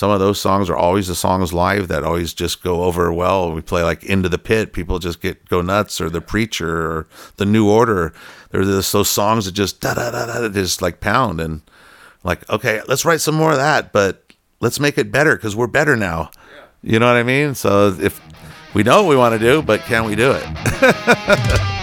some of those songs are always the songs live that always just go over well. We play like Into the Pit, people just get go nuts, or The Preacher, or The New Order. There's those songs that just da da da da just like pound and like okay, let's write some more of that, but let's make it better because we're better now. You know what I mean? So if we know what we want to do, but can we do it?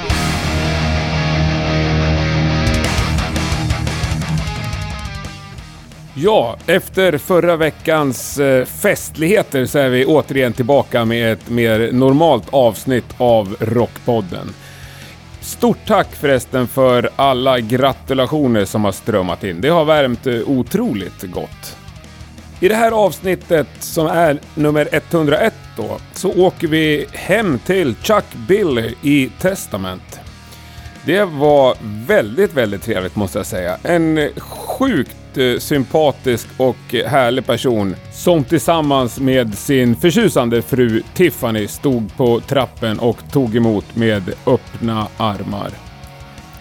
Ja, efter förra veckans eh, festligheter så är vi återigen tillbaka med ett mer normalt avsnitt av Rockpodden. Stort tack förresten för alla gratulationer som har strömmat in. Det har värmt eh, otroligt gott. I det här avsnittet, som är nummer 101 då, så åker vi hem till Chuck Billy i Testament. Det var väldigt, väldigt trevligt måste jag säga. En sjukt eh, sympatisk och härlig person som tillsammans med sin förtjusande fru Tiffany stod på trappen och tog emot med öppna armar.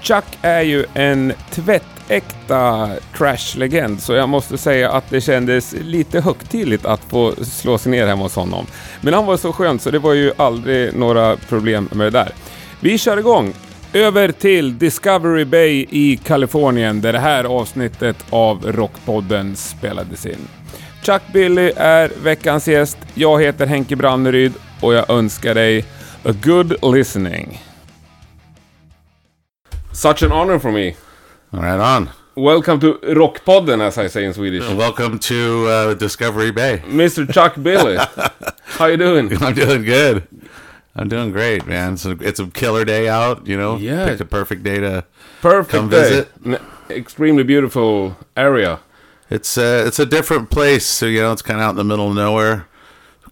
Chuck är ju en tvättäkta trash-legend, så jag måste säga att det kändes lite högtidligt att få slå sig ner hemma hos honom. Men han var så skön så det var ju aldrig några problem med det där. Vi kör igång! Över till Discovery Bay i Kalifornien där det här avsnittet av Rockpodden spelades in. Chuck Billy är veckans gäst. Jag heter Henke Branneryd och jag önskar dig a good listening. Such an honor for me. right on. Welcome to Rockpodden as I say in Swedish. Welcome to uh, Discovery Bay. Mr Chuck Billy. How you doing? I'm doing good. I'm doing great, man. So it's a killer day out. You know, Yeah. picked a perfect day to. Perfect Come day. visit. N- Extremely beautiful area. It's uh, it's a different place. So you know, it's kind of out in the middle of nowhere,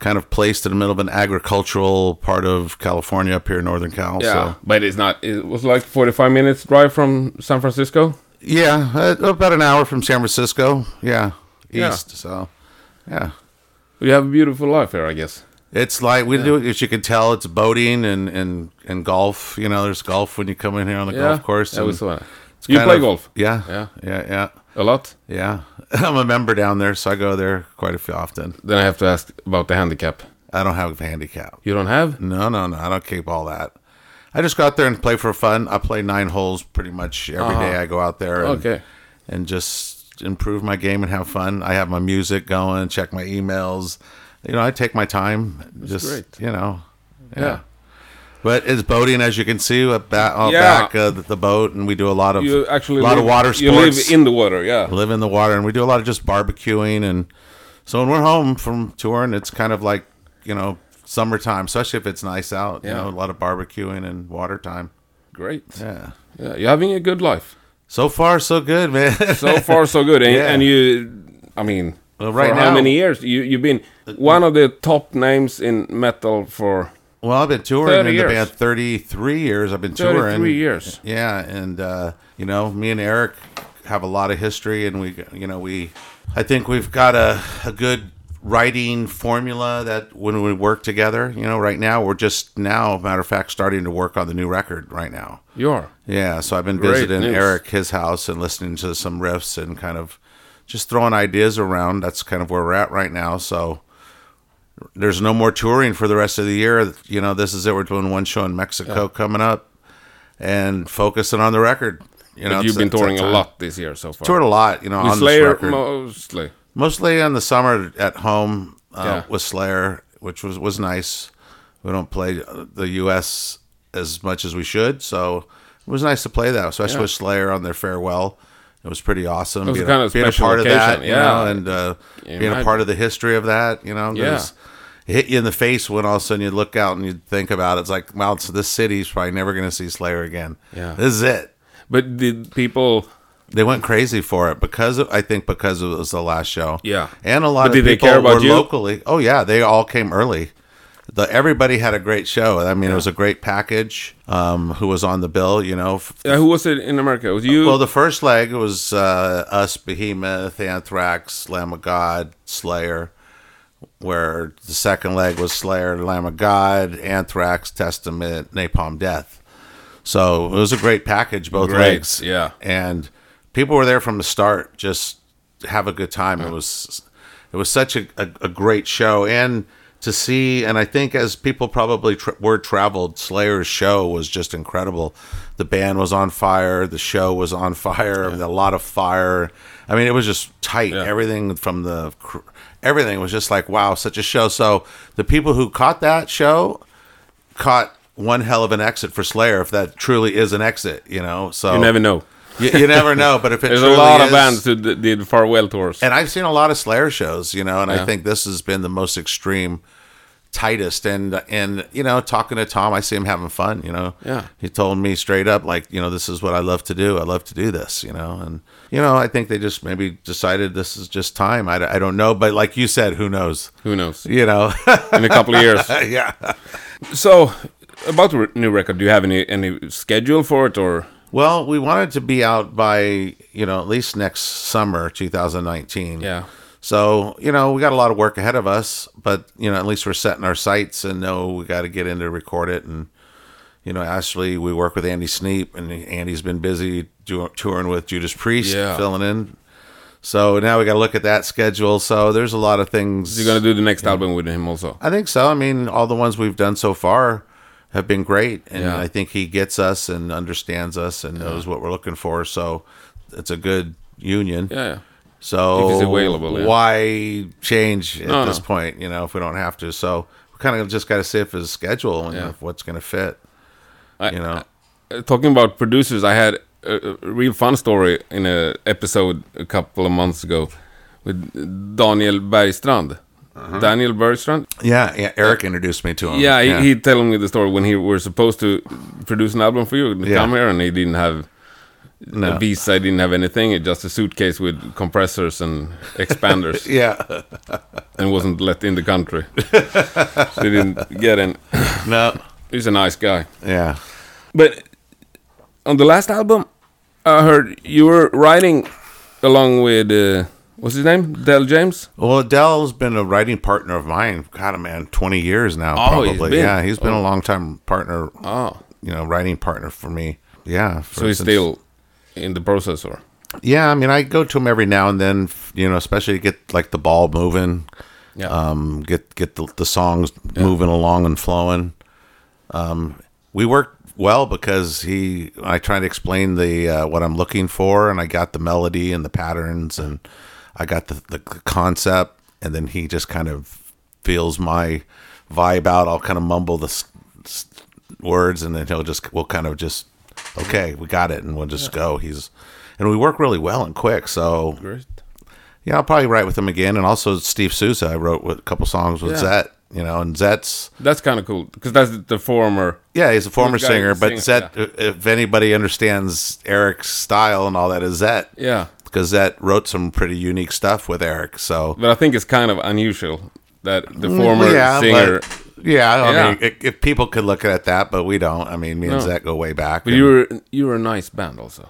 kind of placed in the middle of an agricultural part of California up here in Northern Cal. Yeah, So but it's not. It was like 45 minutes drive from San Francisco. yeah, uh, about an hour from San Francisco. Yeah, Yeah. east. So yeah. You have a beautiful life here, I guess. It's like we do. As you can tell, it's boating and and and golf. You know, there's golf when you come in here on the golf course. Yeah, we saw it. You play of- golf Yeah, Yeah. yeah, yeah, a lot. yeah. I'm a member down there, so I go there quite a few often. Then I have to ask about the handicap. I don't have a handicap. You don't have? No, no, no. I don't keep all that. I just go out there and play for fun. I play nine holes pretty much every day. Uh-huh. I go out there and, Okay. and just improve my game and have fun. I have my music going, check my emails. You know, I take my time. just great. you know, Yeah. But it's boating, as you can see, up back, Yeah. back uh, the, the boat, and we do a lot of You actually a lot live, of water sports. You live in the water, yeah. live in the water, and we do a lot of just barbecuing. And so when we're home from touring, it's kind of like you know summertime, especially if it's nice out. You know, a lot of barbecuing and water time. Great. Yeah. Yeah, you're having a good life. So far, so good, man. So far, so good. And, Yeah. and you, I mean, Well, right for how many years? You you've been one of the top names in metal for well, I've been touring 30 in the years. band thirty-three years. I've been touring 33 years. Yeah, and uh, you know, me and Eric have a lot of history, and we, you know, we, I think we've got a, a good writing formula that when we work together, you know, right now we're just now, matter of fact, starting to work on the new record right now. You are. Yeah, so I've been Great visiting news. Eric his house and listening to some riffs and kind of just throwing ideas around. That's kind of where we're at right now. So there's no more touring for the rest of the year. You know, this is it. We're doing one show in Mexico coming up and focusing on the record. You know, you've been touring a lot this year so far. Toured a lot, you know, With on Slayer record. mostly. Mostly in the summer at home uh, Yeah. with Slayer, which was was nice. We don't play the U.S. as much as we should, so it was nice to play that, especially Yeah. with Slayer on their farewell. It was pretty awesome. It was being, kind of being a part of occasion, that, you yeah. know, and uh, you being a part of the history of that. You know, Yeah. it hit you in the face when all of a sudden you look out and you think about it. It's like, well, so this city's probably never going to see Slayer again. Yeah. this is it. But did people? They went crazy for it because of, I think because it was the last show. Yeah. and a lot But of people were you? locally. Oh yeah, they all came early. The, everybody had a great show. I mean, it was a great package. Um, who was on the bill? You know, Uh, who was it in America? Was you? well, the first leg was uh, us, Behemoth, Anthrax, Lamb of God, Slayer. Where the second leg was Slayer, Lamb of God, Anthrax, Testament, Napalm Death. So it was a great package, both Great, legs. yeah. and people were there from the start, just have a good time. It was, it was such a, a, a great show, and to see, and I think as people probably tra- word traveled, Slayer's show was just incredible. The band was on fire, the show was on fire, a lot of fire. I mean, it was just tight. Yeah. Everything from the cr- everything was just like wow, such a show. So the people who caught that show caught one hell of an exit for Slayer, if that truly is an exit, you know. So You never know. you, you never know, but if it There's a lot of bands who did farewell tours. and I've seen a lot of Slayer shows, you know, and Yeah. I think this has been the most extreme, tightest. And and you know, talking to Tom, I see him having fun. You know, Yeah. He told me straight up, like, you know, this is what I love to do. I love to do this. You know, and you know, I think they just maybe decided this is just time. I, I don't know, but like you said, who knows? Who knows? You know, In a couple of years. yeah. So, about the new record, do you have any any schedule for it or? Well, we wanted to be out by you know at least next summer, 2019. Yeah. So, you know, we got a lot of work ahead of us, but, you know, at least we're setting our sights and know we got to get in to record it. And, you know, actually, we work with Andy Sneap, and Andy's been busy do- touring with Judas Priest, Yeah. filling in. So now we got to look at that schedule. So there's a lot of things. You're gonna do the next album with him also. I think so. I mean, all the ones we've done so far have been great. And Yeah. I think he gets us and understands us and knows what we're looking for. So it's a good union. Yeah, yeah. So If it's available, yeah. why change at No, this no. point? You know, if we don't have to. So we kind of just got to see if his schedule and Yeah. if what's going to fit. I- You know, Uh, talking about producers, I had a, a real fun story in a episode a couple of months ago with Daniel Bergstrand. Daniel Bergstrand. yeah, yeah. Eric introduced me to him. Yeah, he, he telling me the story when he were supposed to produce an album for you Yeah. come here, and he didn't have a no. visa, he didn't have anything, It just a suitcase with compressors and expanders, yeah, and wasn't let in the country. so he didn't get in. no, He's a nice guy. yeah. But on the last album, I heard you were writing along with uh, what's his name, Del James. Well, Adele's been a writing partner of mine. God, man, twenty years now, Oh, he's probably. been- yeah, he's been oh. a long time partner. Oh, You know, writing partner for me. Yeah. for so he's since- still in the process, or Yeah, I mean, I go to him every now and then. You know, especially to get like the ball moving. yeah, um, get get the, the songs moving along and flowing. Um, we worked well because he I tried to explain the uh, what I'm looking for, and I got the melody and the patterns, and I got the, the concept, and then he just kind of feels my vibe out. I'll kind of mumble the s- s- words, and then he'll just we'll kind of just okay, we got it, and we'll just go. He's and we work really well and quick, so great. yeah, I'll probably write with him again, and also Steve Souza. I wrote with a couple songs with Yeah. Zet, you know, and Zet's That's kind of cool because that's the former. yeah, he's a former guy singer, but Zet, if anybody understands Eric's style and all that, is Zet Yeah, because Zet wrote some pretty unique stuff with Eric. So but I think it's kind of unusual that the former Mm, yeah, singer. Yeah, I Yeah. mean, if, if people could look at that, but we don't. I mean, me and No. Zet go way back. But and- you were you were a nice band also.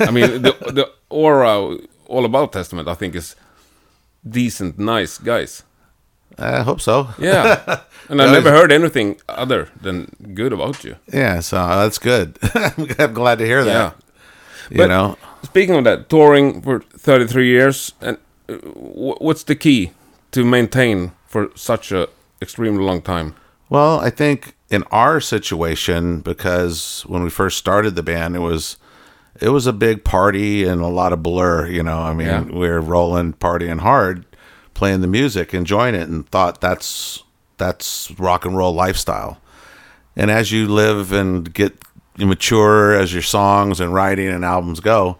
I mean, the the aura all about Testament, I think, is decent, nice guys. I hope so. Yeah, and I That never heard anything other than good about you. Yeah, so that's good. I'm glad to hear that. Yeah. You But- know, Speaking of that, touring for 33 years, and uh, wh- what's the key to maintain for such a extremely long time? Well, I think in our situation, because when we first started the band, it was it was a big party and a lot of blur. You know, I mean, Yeah. we were rolling, partying hard, playing the music, enjoying it, and thought that's that's rock and roll lifestyle. And as you live and get mature as your songs and writing and albums go,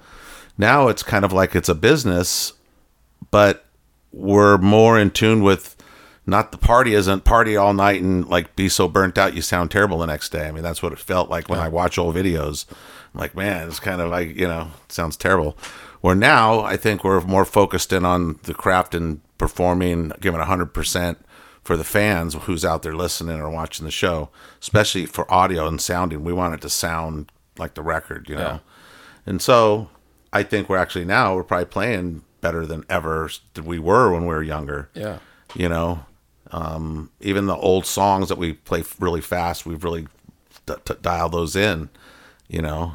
now it's kind of like it's a business, but we're more in tune with not the party isn't party all night and like be so burnt out you sound terrible the next day. I mean, that's what it felt like when I watch old videos. I'm like, man, it's kind of like, you know, it sounds terrible. Where now I think we're more focused in on the craft and performing, giving 100% for the fans who's out there listening or watching the show, especially for audio and sounding. We want it to sound like the record, you know? Yeah. And so I think we're actually now, we're probably playing better than ever we were when we were younger Yeah. you know um, even the old songs that we play really fast we've really d- dialed those in you know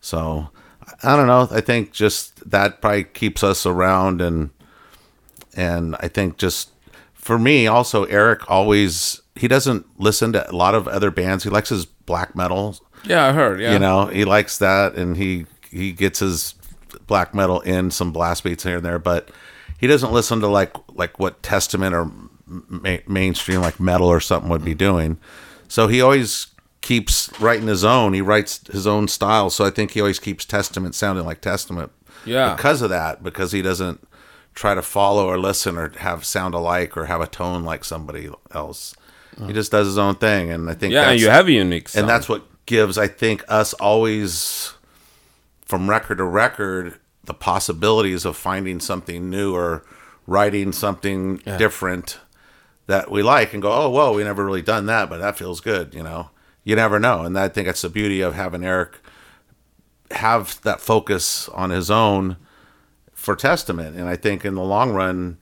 so i don't know i think just that probably keeps us around and and I think just for me also Eric always he doesn't listen to a lot of other bands. He likes his black metal. Yeah, I heard. Yeah. You know, he likes that, and he he gets his black metal in some blast beats here and there, but he doesn't listen to like like what Testament or ma- mainstream like metal or something would be mm-hmm. doing. So he always keeps writing his own. He writes his own style. So I think he always keeps Testament sounding like Testament. Yeah. Because of that, because he doesn't try to follow or listen or have sound alike or have a tone like somebody else. Oh. He just does his own thing, and I think yeah, that's- you have a unique sound. and that's what gives i think us always from record to record the possibilities of finding something new or writing something different that we like and go oh whoa we never really done that but that feels good you know you never know and i think that's the beauty of having eric have that focus on his own for testament and i think in the long run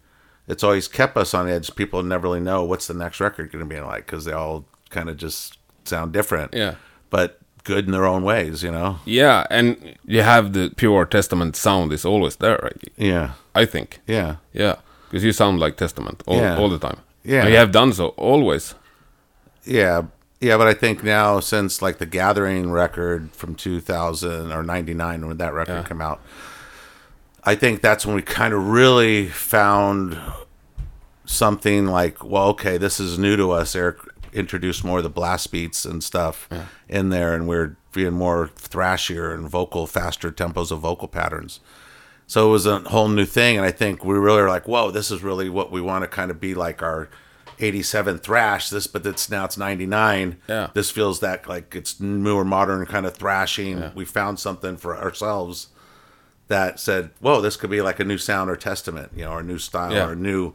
it's always kept us on edge people never really know what's the next record going to be like because they all kind of just sound different Yeah. but good in their own ways you know Yeah, and you have the pure Testament sound is always there, right? yeah I think. yeah Yeah, because you sound like Testament all, Yeah. all the time. Yeah. You have done so always. yeah yeah but i think now since like the gathering record from 2000 or 99 when that record Yeah. came out i think that's when we kind of really found something like well okay this is new to us eric introduced more of the blast beats and stuff in there and we're being more thrashier and vocal faster tempos of vocal patterns So it was a whole new thing, and I think we really are like, whoa, this is really what we want to kind of be like our '87 thrash. This, but it's now it's '99. Yeah. This feels that like it's newer, modern kind of thrashing. We found something for ourselves that said, whoa, this could be like a new sound or testament, you know, or new style Yeah. or new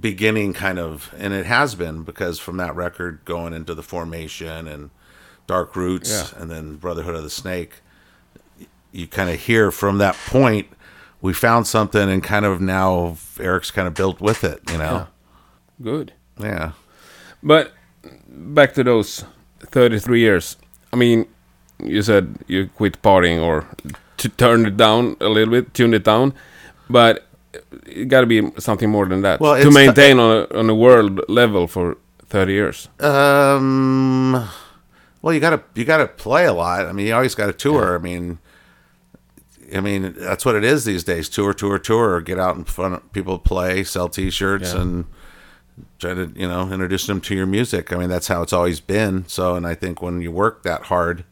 beginning kind of and it has been because from that record going into the formation and dark roots Yeah. and then brotherhood of the snake you kind of hear from that point we found something and kind of now eric's kind of built with it you know Good. yeah, But back to those 33 years. I mean, you said you quit partying or to turn it down a little bit, tune it down, but it got to be something more than that Well, to maintain on a, on a world level for 30 years. um well you gotta you gotta play a lot i mean you always gotta tour i mean I mean, that's what it is these days. Tour, tour, tour. Get out in front of people, play, sell T-shirts, Yeah. and try to, you know, introduce them to your music. I mean, that's how it's always been. So, and I think when you work that hard,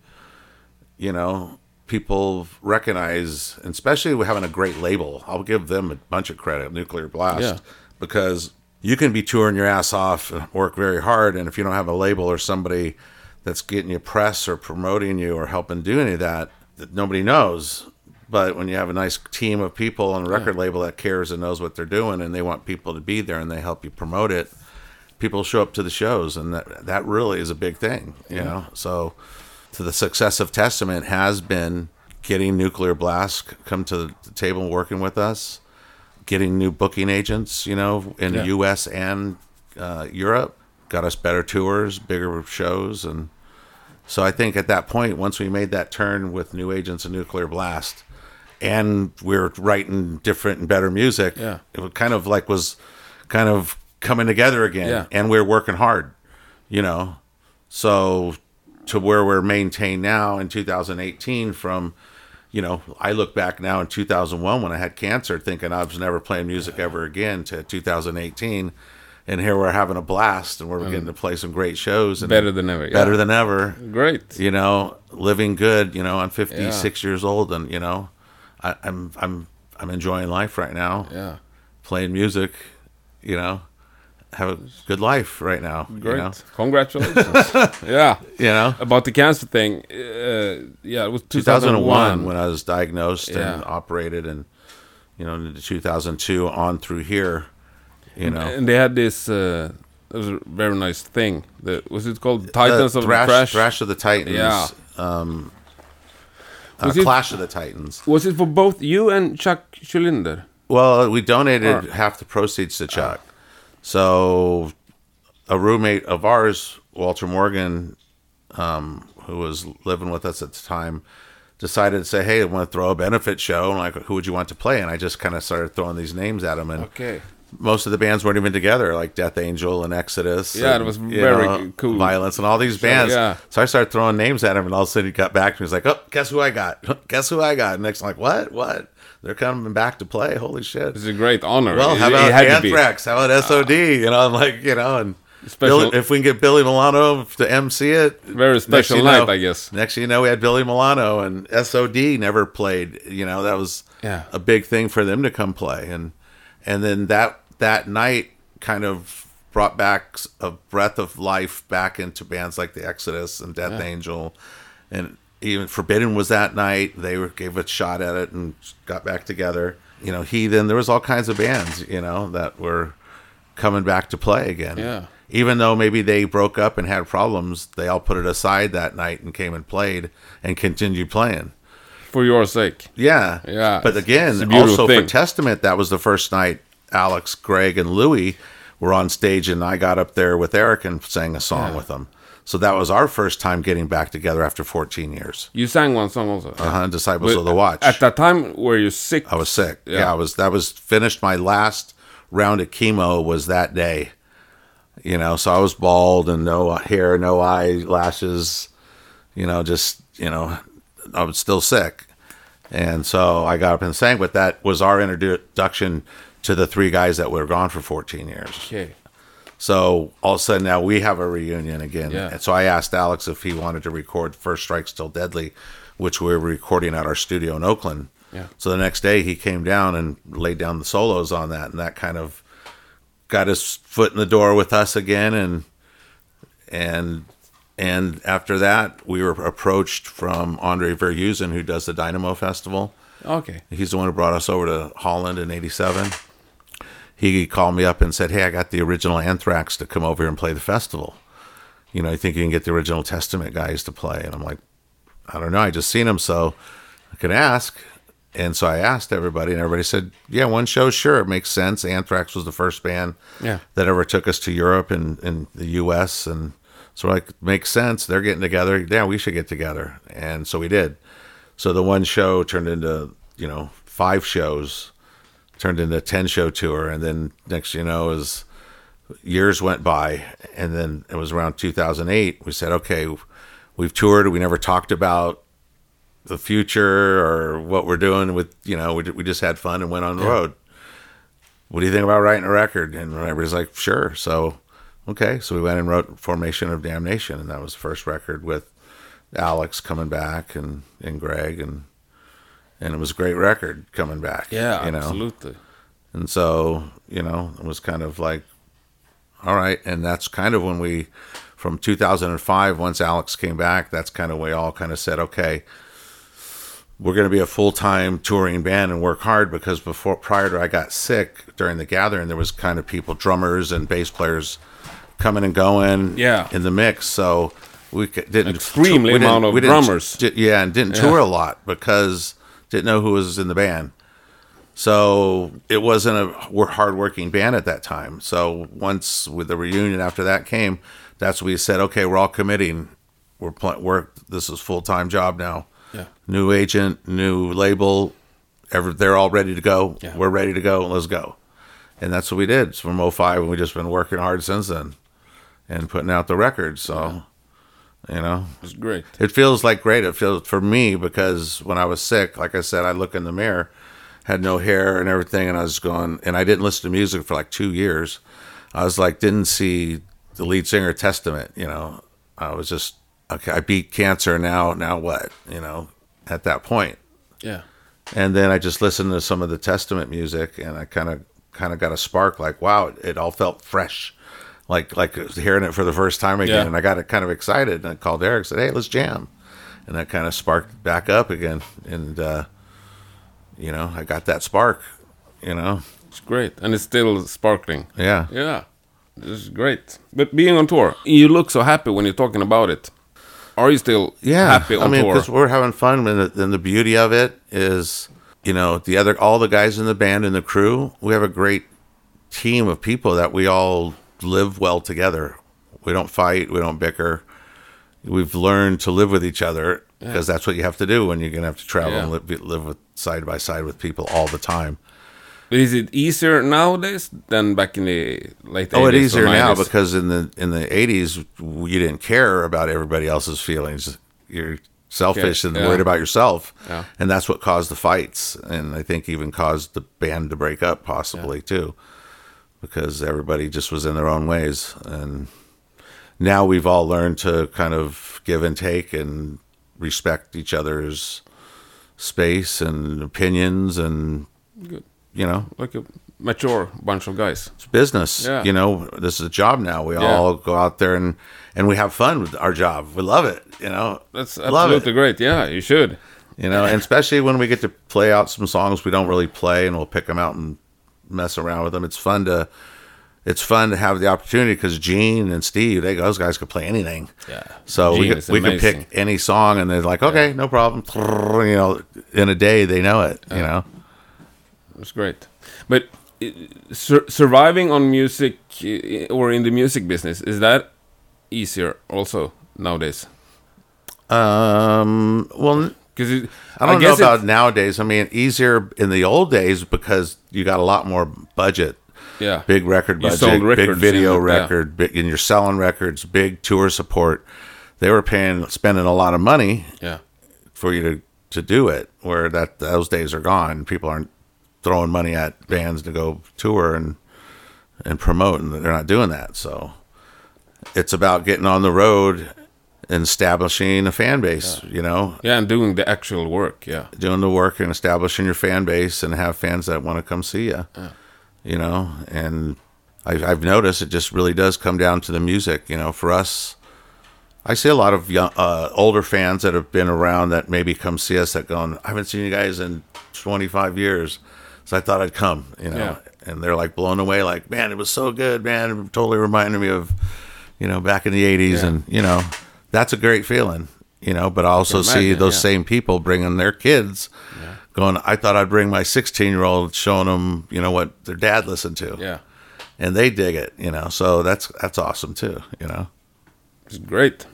you know, people recognize, especially with having a great label. I'll give them a bunch of credit, Nuclear Blast, Yeah. because you can be touring your ass off, and work very hard, and if you don't have a label or somebody that's getting you press or promoting you or helping do any of that, that nobody knows. But when you have a nice team of people on a record label that cares and knows what they're doing, and they want people to be there and they help you promote it, people show up to the shows, and that that really is a big thing, you know. So, to the success of Testament has been getting Nuclear Blast come to the table and working with us, getting new booking agents, you know, in Yeah. the U.S. and uh, Europe, got us better tours, bigger shows, and so I think at that point, once we made that turn with new agents and Nuclear Blast, and we are writing different and better music, Yeah. it was kind of like was kind of coming together again, Yeah. and we are working hard, you know. So to where we're maintained now in 2018 from you know i look back now in 2001 when i had cancer thinking i was never playing music ever again to 2018 and here we're having a blast and we're mm. getting to play some great shows and Better than ever, yeah. better than ever Great. you know living good you know i'm 56 years old and you know I, i'm i'm i'm enjoying life right now Yeah. playing music you know have a good life right now Great. you know Congratulations. yeah. you know About the cancer thing, uh, yeah, it was 2001 2001. when I was diagnosed and operated, and you know, into 2002 on through here. You know, And they had this, uh, it was a very nice thing. The, was it called Titans Uh, of thrash, the Thrash? Thrash of the Titans. Yeah. Um, uh, it- Clash of the Titans. Was it for both you and Chuck Schuldiner? Well, we donated Or- half the proceeds to Chuck. So, a roommate of ours, Walter Morgan, um, who was living with us at the time, decided to say, "Hey, I want to throw a benefit show." And like, who would you want to play? And I just kind of started throwing these names at him, and Okay. Most of the bands weren't even together, like Death Angel and Exodus. Yeah, and, it was very cool. Violence and all these bands. yeah. So I started throwing names at him, and all of a sudden he got back to me. He's like, "Oh, guess who I got? Guess who I got?" And next, I'm like, "What? What? They're coming back to play? Holy shit!" It's a great honor. Well, how about had. Anthrax? How about uh, SOD? you know, I'm like, you know, and if we can get Billy Milano to MC it, Very special you night, know- I guess. Next, you know, we had Billy Milano and SOD never played. You know, that was Yeah. a big thing for them to come play, and and then that that night kind of brought back a breath of life back into bands like the Exodus and Death Angel, and even Forbidden was that night. They were, gave a shot at it and got back together. You know, Heathen. There was all kinds of bands. You know that were coming back to play again. Yeah. Even though maybe they broke up and had problems, they all put it aside that night and came and played and continued playing. For your sake. Yeah. Yeah, But again, also thing. for Testament, that was the first night Alex, Greg, and Louie were on stage, and I got up there with Eric and sang a song Yeah. with them. So that was our first time getting back together after 14 years. You sang one song also. Uh-huh, Disciples But of the Watch. At that time, were you sick? I was sick. Yeah. Yeah. I was. That was finished. My last round of chemo was that day. You know, so I was bald and no hair, no eyelashes. You know, just you know, I was still sick, and so I got up and sang. But that was our introduction to the three guys that were gone for 14 years. Okay. So all of a sudden now we have a reunion again. Yeah. And so I asked Alex if he wanted to record First Strike Still Deadly, which we were recording at our studio in Oakland. Yeah. So the next day he came down and laid down the solos on that, and that kind of got his foot in the door with us again. And and and after that we were approached from Andre Verhuysen, who does the Dynamo Festival. Okay. He's the one who brought us over to Holland in '87. He called me up and said, "Hey, I got the original Anthrax to come over here and play the festival. You know, you think you can get the original Testament guys to play?" And I'm like, "I don't know. I just seen them, so I could ask." And so I asked everybody, and everybody said, "Yeah, one show, sure, it makes sense." Anthrax was the first band Yeah. that ever took us to Europe and, and the U.S. and so we're like, makes sense. They're getting together. Yeah, we should get together, and so we did. So the one show turned into you know five shows, turned into a ten show tour, and then next you know is years went by, and then it was around 2008. We said, okay, we've toured. We never talked about the future or what we're doing with you know we, we just had fun and went on the road what do you think about writing a record and everybody's like sure so okay so we went and wrote formation of damnation and that was the first record with alex coming back and and greg and and it was a great record coming back Yeah, you know absolutely. and so, you know, it was kind of like, all right. And that's kind of when we, from 2005, once Alex came back, that's kind of we all kind of said, okay, we're going to be a full time touring band and work hard because before, prior to I got sick during the gathering, there was kind of people, drummers and bass players coming and going Yeah. in the mix. So we didn't Extremely we didn't- amount of didn't- drummers. yeah, and didn't tour a lot because didn't know who was in the band. So it wasn't a wor- hard-working band at that time. So once with the reunion after that came, that's when we said, okay, we're all committing. We're pl- we're this is full time job now. Yeah. New agent, new label. Ever they're all ready to go. Yeah. We're ready to go. Let's go. And that's what we did. It's from 05, and we've just been working hard since then, and putting out the record. So, you know, It's great. it feels like great. It feels for me because when I was sick, like I said, I look in the mirror, had no hair and everything, and I was going, and I didn't listen to music for like two years. I was like, didn't see the lead singer Testament. You know, I was just okay. I beat cancer. Now, now what? You know, at that point, Yeah. and then I just listened to some of the Testament music, and I kind of kind of got a spark. Like, wow, it, it all felt fresh, like like hearing it for the first time again. Yeah. And I got it kind of excited. And I called Eric, said, "Hey, let's jam," and that kind of sparked back up again. And uh, you know, I got that spark. You know, It's great. And it's still sparkling. yeah, Yeah. This is great. But being on tour, you look so happy when you're talking about it. Are you still yeah. happy on I mean, because we're having fun, and the, and the beauty of it is, you know, the other all the guys in the band and the crew, we have a great team of people that we all live well together. We don't fight, we don't bicker. We've learned to live with each other, because that's what you have to do when you're gonna have to travel Yeah. and live, live with side by side with people all the time. But is it easier nowadays than back in the late 80s? Oh, it's easier now because in the in the '80s you didn't care about everybody else's feelings. You're selfish Okay, and yeah. worried about yourself, Yeah. and that's what caused the fights, and I think even caused the band to break up, possibly too, because everybody just was in their own ways. And now we've all learned to kind of give and take and respect each other's space and opinions, and Good. you know, like a mature bunch of guys. it's business. Yeah. You know, this is a job now. We Yeah. all go out there and and we have fun with our job. We love it. You know, That's Love absolutely great. Yeah, you should. You know, and especially when we get to play out some songs we don't really play, and we'll pick them out and mess around with them. It's fun to. It's fun to have the opportunity because Gene and Steve, they those guys could play anything. Yeah. So we could, we could pick any song, and they're like, okay, no problem. You know, in a day they know it. You know. It's great. But sur- surviving on music or in the music business is that easier also nowadays? Um. Well, Because I don't know guess about nowadays. I mean, easier in the old days because you got a lot more budget, yeah big record budget, big video in it, yeah. record, big, and you're selling records, big tour support. They were paying, spending a lot of money yeah for you to to do it. Where that those days are gone. People aren't throwing money at bands to go tour and and promote, and they're not doing that. So it's about getting on the road and establishing a fan base. You know, yeah and doing the actual work. Yeah doing the work and establishing your fan base and have fans that want to come see you. yeah. You know, and I, I've noticed it just really does come down to the music. You know, for us, I see a lot of young, uh, older fans that have been around that maybe come see us that going, I haven't seen you guys in 25 years, so I thought I'd come. You know, Yeah. and they're like blown away, like, man, it was so good, man. It totally reminded me of, you know, back in the 80s, Yeah. and you know, that's a great feeling. You know, but I also see imagine, those yeah. same people bringing their kids, going. I thought I'd bring my 16 year old, showing them, you know, what their dad listened to, yeah and they dig it. You know, so that's that's awesome too. You know, it's great.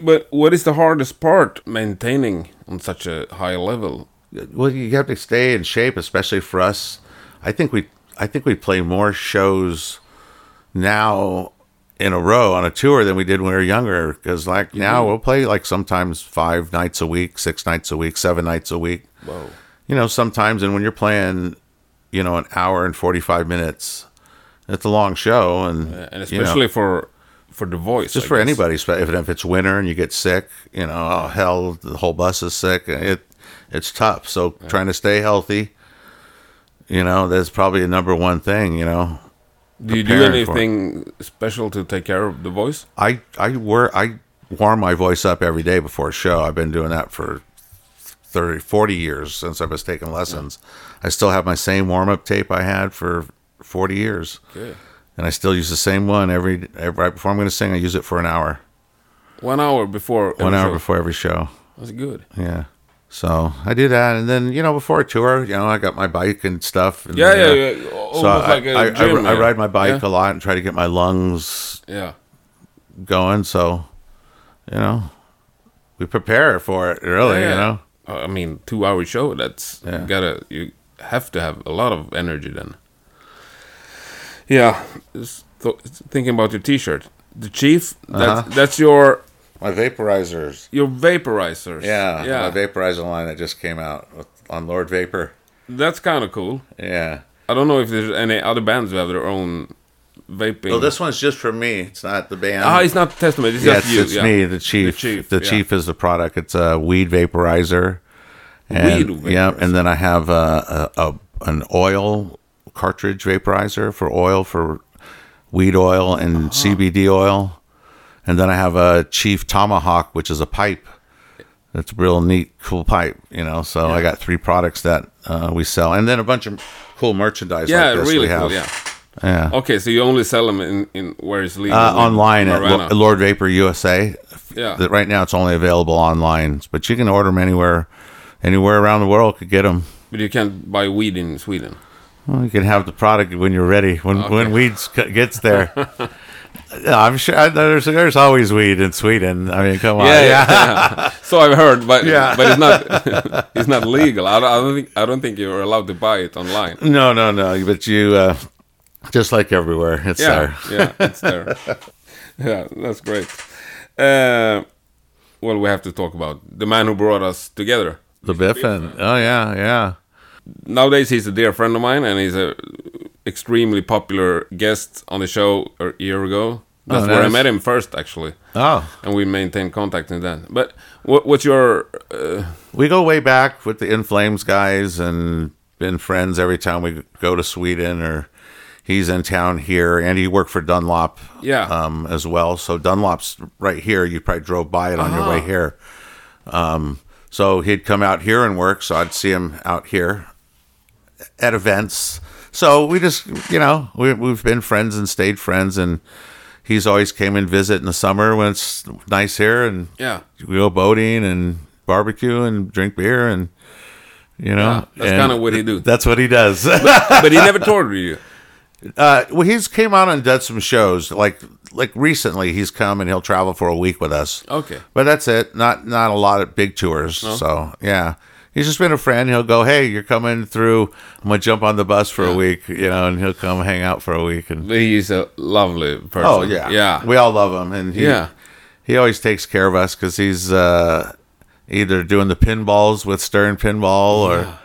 But what is the hardest part maintaining on such a high level? well, you have to stay in shape, especially for us. I think we I think we play more shows now in a row on a tour than we did when we were younger. Because like now we'll play like sometimes five nights a week, six nights a week, seven nights a week. Whoa. you know, sometimes, and when you're playing, you know, an hour and 45 minutes, it's a long show. And, And you know, especially for for the voice. just I for guess. anybody, if, if it's winter and you get sick, you know, oh, hell, the whole bus is sick. Uh, it, it's tough. So trying to stay healthy, you know, that's probably a number one thing, you know. Do you do preparing for it. anything special to take care of the voice? I, I, wear I warm my voice up every day before a show. I've been doing that for 30, 40 years since I was taking lessons. I still have my same warm up tape I had for 40 years. Okay. And I still use the same one every, every right before I'm going to sing. I use it for an hour, One hour before. one hour show. before every show. That's good. Yeah. So I do that, and then you know before a tour, you know I got my bike and stuff. And, Yeah, yeah, yeah. Almost So I, like a I, I- gym. I yeah. ride my bike Yeah. a lot and try to get my lungs Yeah. going. So, you know, we prepare for it. Really, Yeah. you know. Uh, I mean, two hour show. That's Yeah. you gotta. You have to have a lot of energy then. Yeah. Just th- thinking about your T-shirt, the Chief. That's Uh-huh. that's your My vaporizers. your vaporizers. Yeah, Yeah. my vaporizer line that just came out with, on Lord Vapor. that's kind of cool. Yeah. I don't know if there's any other bands who have their own vaping. Well, this one's just for me. It's not the band. ah, it's not the Testament. It's yeah, just it's, you. it's yeah. me, the chief. The chief, The yeah. chief is the product. It's a weed vaporizer. And, Weed Yeah, and then I have a, a, a an oil cartridge vaporizer for oil for weed oil and Uh-huh. CBD oil, and then I have a Chief Tomahawk, which is a pipe. It's a real neat, cool pipe, you know. So I got three products that uh, we sell, and then a bunch of cool merchandise. Yeah, like really cool. Yeah. yeah. Okay, so you only sell them in, in where it's legal? Uh, online at. Lo- Lord Vapor USA. Yeah. Right now it's only available online, but you can order them anywhere, anywhere around the world. Could get them. But you can't buy weed in Sweden. Well, you can have the product when you're ready. When when weeds gets there, I'm sure I, there's there's always weed in Sweden. I mean, come on. yeah, yeah, yeah. So I've heard, but Yeah. but it's not it's not legal. I don't, I don't think I don't think you're allowed to buy it online. No, no, no. But you, uh, just like everywhere, it's Yeah, there. yeah, it's there. yeah, that's great. Uh, well, we have to talk about the man who brought us together. The Biffin. Oh yeah, yeah. Nowadays, he's a dear friend of mine, and he's a extremely popular guest on the show a year ago. That's Oh, where I met him first, actually, Oh, and we maintained contact in that. But what, what's your? Uh, we go way back with the In Flames guys and been friends every time we go to Sweden or he's in town here. And he worked for Dunlop, Yeah. um, as well. So Dunlop's right here. You probably drove by it on your way Ah. here. Um, so he'd come out here and work. So I'd see him out here at events. So we just, you know, we, we've been friends and stayed friends. And he's always came and visit in the summer when it's nice here. And yeah, we go boating and barbecue and drink beer and you know Yeah, that's kinda what he do. That's what he does. but he never toured with you. uh, well, he's came out and done some shows. Like like recently, he's come and he'll travel for a week with us. Okay. But that's it. Not not a lot of big tours. So yeah, he's just been a friend. He'll go, hey, you're coming through. I'm gonna jump on the bus for a week, you know, and he'll come hang out for a week. And he's a lovely person. oh yeah, yeah, we all love him, and he, Yeah. he always takes care of us because he's uh, either doing the pinballs with Stern Pinball or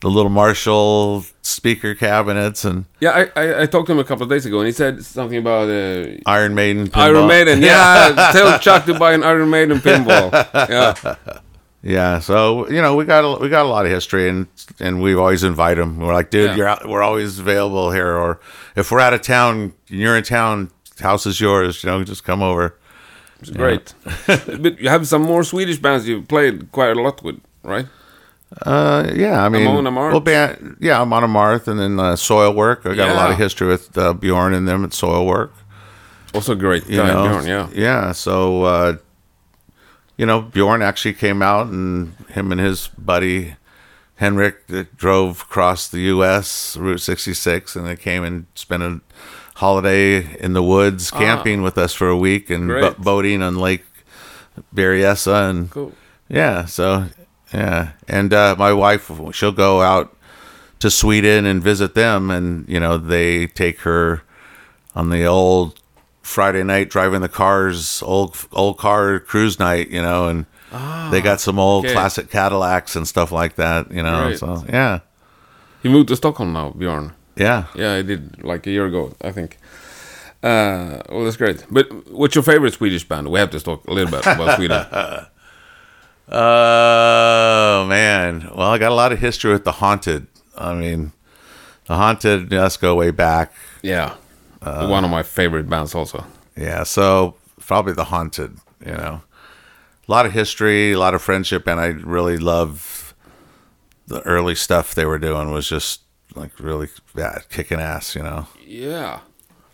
the little Marshall speaker cabinets and yeah. I, I I talked to him a couple of days ago, and he said something about uh, Iron Maiden. Pinball. Iron Maiden. Yeah, tell Chuck to buy an Iron Maiden pinball. Yeah, Yeah, so you know we got a, we got a lot of history, and and we always invite them. We're like, dude, Yeah. you're out, we're always available here, or if we're out of town, and you're in town, house is yours. You know, just come over. it's great. but you have some more Swedish bands you played quite a lot with, right? Uh, yeah, I mean, Amon Amarth? well, band, yeah, Amon Amarth, and then uh, Soilwork. I got a lot of history with uh, Bjorn and them at Soilwork. Also great You know, Bjorn, yeah. yeah. So, uh, you know, Bjorn actually came out, and him and his buddy Henrik drove across the U.S. Route 66, and they came and spent a holiday in the woods camping with us for a week and bo- boating on Lake Berryessa, and Cool. yeah, so yeah, and uh, my wife, she'll go out to Sweden and visit them, and you know they take her on the old Friday night driving the cars, old old car cruise night, you know, and they got some old okay. classic Cadillacs and stuff like that, you know. Great. So yeah, He moved to Stockholm now, Bjorn. yeah. Yeah, I did like a year ago, I think. Uh, well, that's great. But what's your favorite Swedish band? We have to talk a little bit about Sweden. Oh man, well, I got a lot of history with the Haunted. I mean, the Haunted. Let's go way back. Yeah, Uh, one of my favorite bands also. Yeah, so probably the haunted, you know. A lot of history, a lot of friendship, and I really love the early stuff they were doing was just like really yeah, kicking ass, you know. Yeah,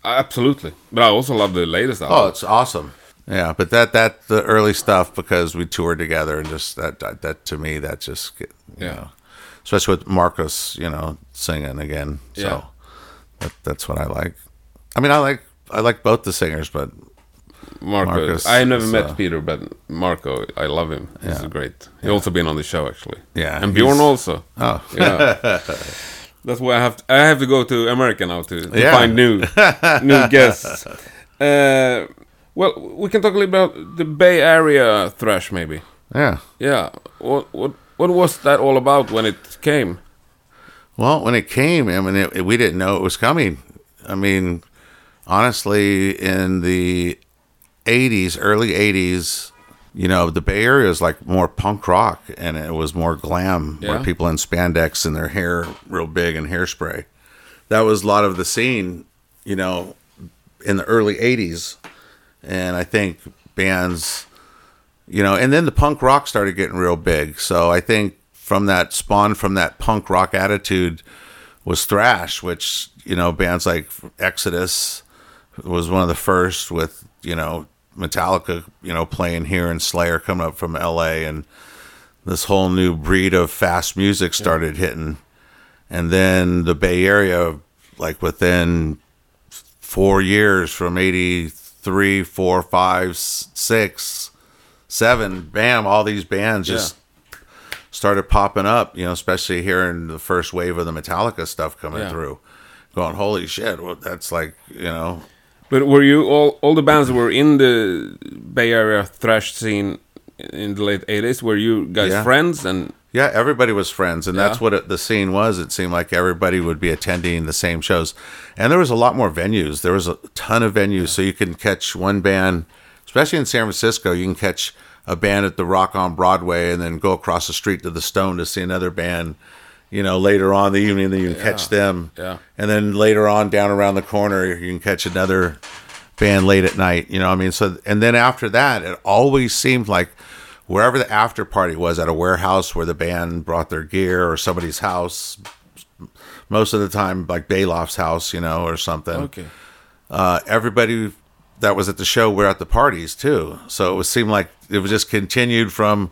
absolutely. But I also love the latest album. Oh, it's awesome. Yeah, but that that the early stuff because we toured together and just that that, that to me that just you Yeah. know, especially with Marco, you know, singing again. So Yeah. that, that's what I like. I mean, I like I like both the singers, but Marco. Marcus I never met uh, Peter, but Marco, I love him. He's Yeah. great. He also been on the show actually. Yeah, and Bjorn also. oh, Yeah. That's why I have to, I have to go to America now to, to Yeah. find new new guests. Uh, well, we can talk a little about the Bay Area thrash, maybe. yeah. Yeah. What what what was that all about when it came? Well, when it came, I mean, it, we didn't know it was coming. I mean, honestly, in the 80s, early 80s, you know, the Bay Area was like more punk rock and it was more glam, Yeah. where people in spandex and their hair real big and hairspray. That was a lot of the scene, you know, in the early 80s. And I think bands, you know, and then the punk rock started getting real big. So I think from that spawned from that punk rock attitude was thrash, which, you know, bands like Exodus was one of the first with, you know, Metallica, you know, playing here and Slayer coming up from LA and this whole new breed of fast music started hitting. And then the Bay Area, like within four years from 83, 4, 5, s- 6, 7, bam, all these bands just started popping up, you know, especially hearing the first wave of the Metallica stuff coming Yeah. through. Going, holy shit, well, that's like, you know, But were you all all the bands that were in the Bay Area thrash scene in the late '80s? Were you guys Yeah. friends and Yeah, everybody was friends, and that's what it, the scene was. It seemed like everybody would be attending the same shows, and there was a lot more venues. There was a ton of venues, so you can catch one band, especially in San Francisco. You can catch a band at the Rock on Broadway, and then go across the street to the Stone to see another band. You know, later on in the evening, then you can catch them. Yeah. and then later on down around the corner, you can catch another band late at night. You know, what I mean, so and then after that, it always seemed like wherever the after party was at a warehouse where the band brought their gear or somebody's house. Most of the time, like Baloff's house, you know, or something. okay? Uh, everybody that was at the show were at the parties too. So it would seem like it was just continued from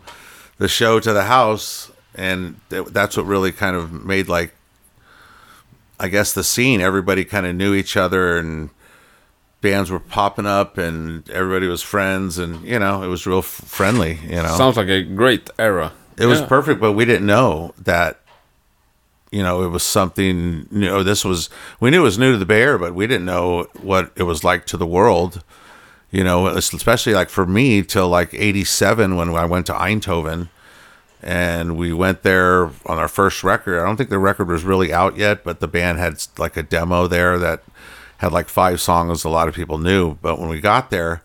the show to the house, and th- that's what really kind of made like, I guess the scene. Everybody kind of knew each other, and bands were popping up, and everybody was friends, and you know, it was real f- friendly. You know, Sounds like a great era. it was perfect, but we didn't know that. You know, it was something. You know, oh, this was we knew it was new to the Bay Area, but we didn't know what it was like to the world. You know, especially like for me till like '87 when I went to Eindhoven, and we went there on our first record. I don't think the record was really out yet, but the band had like a demo there that had like five songs a lot of people knew. But when we got there,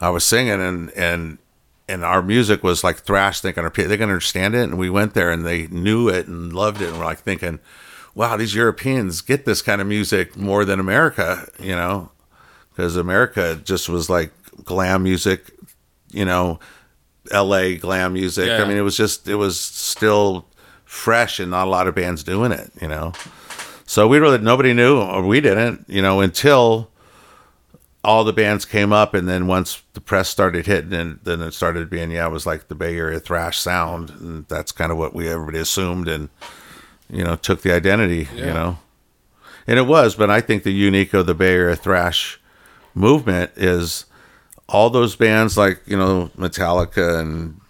I was singing and and and our music was like thrash thinking they gonna understand it and we went there and they knew it and loved it and we're like thinking wow these europeans get this kind of music more than america you know because america just was like glam music you know la glam music Yeah. i mean it was just it was still fresh and not a lot of bands doing it you know so we really nobody knew or we didn't you know until all the bands came up, and then once the press started hitting, and then it started being yeah, it was like the Bay Area thrash sound, and that's kind of what we everybody assumed, and you know took the identity, you know, and it was. But I think the unique of the Bay Area thrash movement is all those bands like you know Metallica and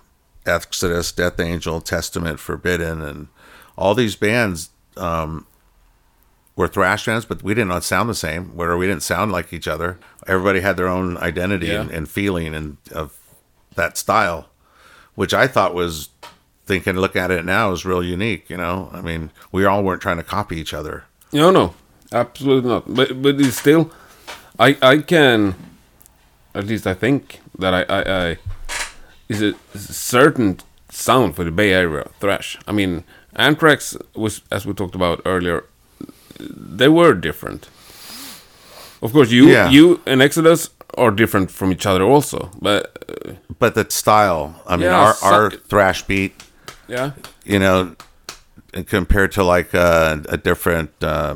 Exodus, Death Angel, Testament, Forbidden, and all these bands um, were thrash bands, but we did not sound the same. Where we didn't sound like each other. Everybody had their own identity Yeah. and, and feeling and of that style, which I thought was thinking, look at it now, is real unique. You know, I mean, we all weren't trying to copy each other. No, no, absolutely not. But but it's still, I I can, at least I think that I I, I is a certain sound for the Bay Area thrash. I mean, Anthrax was as we talked about earlier. They were different. Of course, you Yeah. you and Exodus are different from each other also. But uh, But the style, I mean, Yeah, our, our thrash beat, yeah, you know, compared to like uh, a different, uh,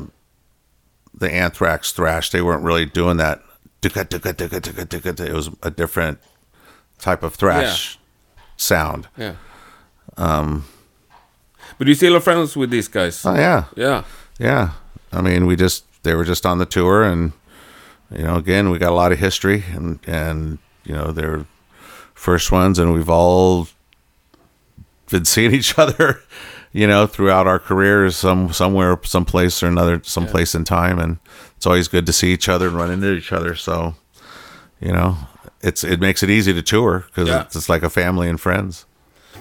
the Anthrax thrash, they weren't really doing that. It was a different type of thrash sound. yeah. Um, but you still are friends with these guys. Oh yeah, yeah. yeah. I mean, we just they were just on the tour, and you know, again, we got a lot of history, and and you know, they're first ones, and we've all been seeing each other, you know, throughout our careers, some somewhere, someplace or another, someplace in time, and it's always good to see each other and run into each other. So, you know, it's it makes it easy to tour because Yeah. it's, it's like a family and friends.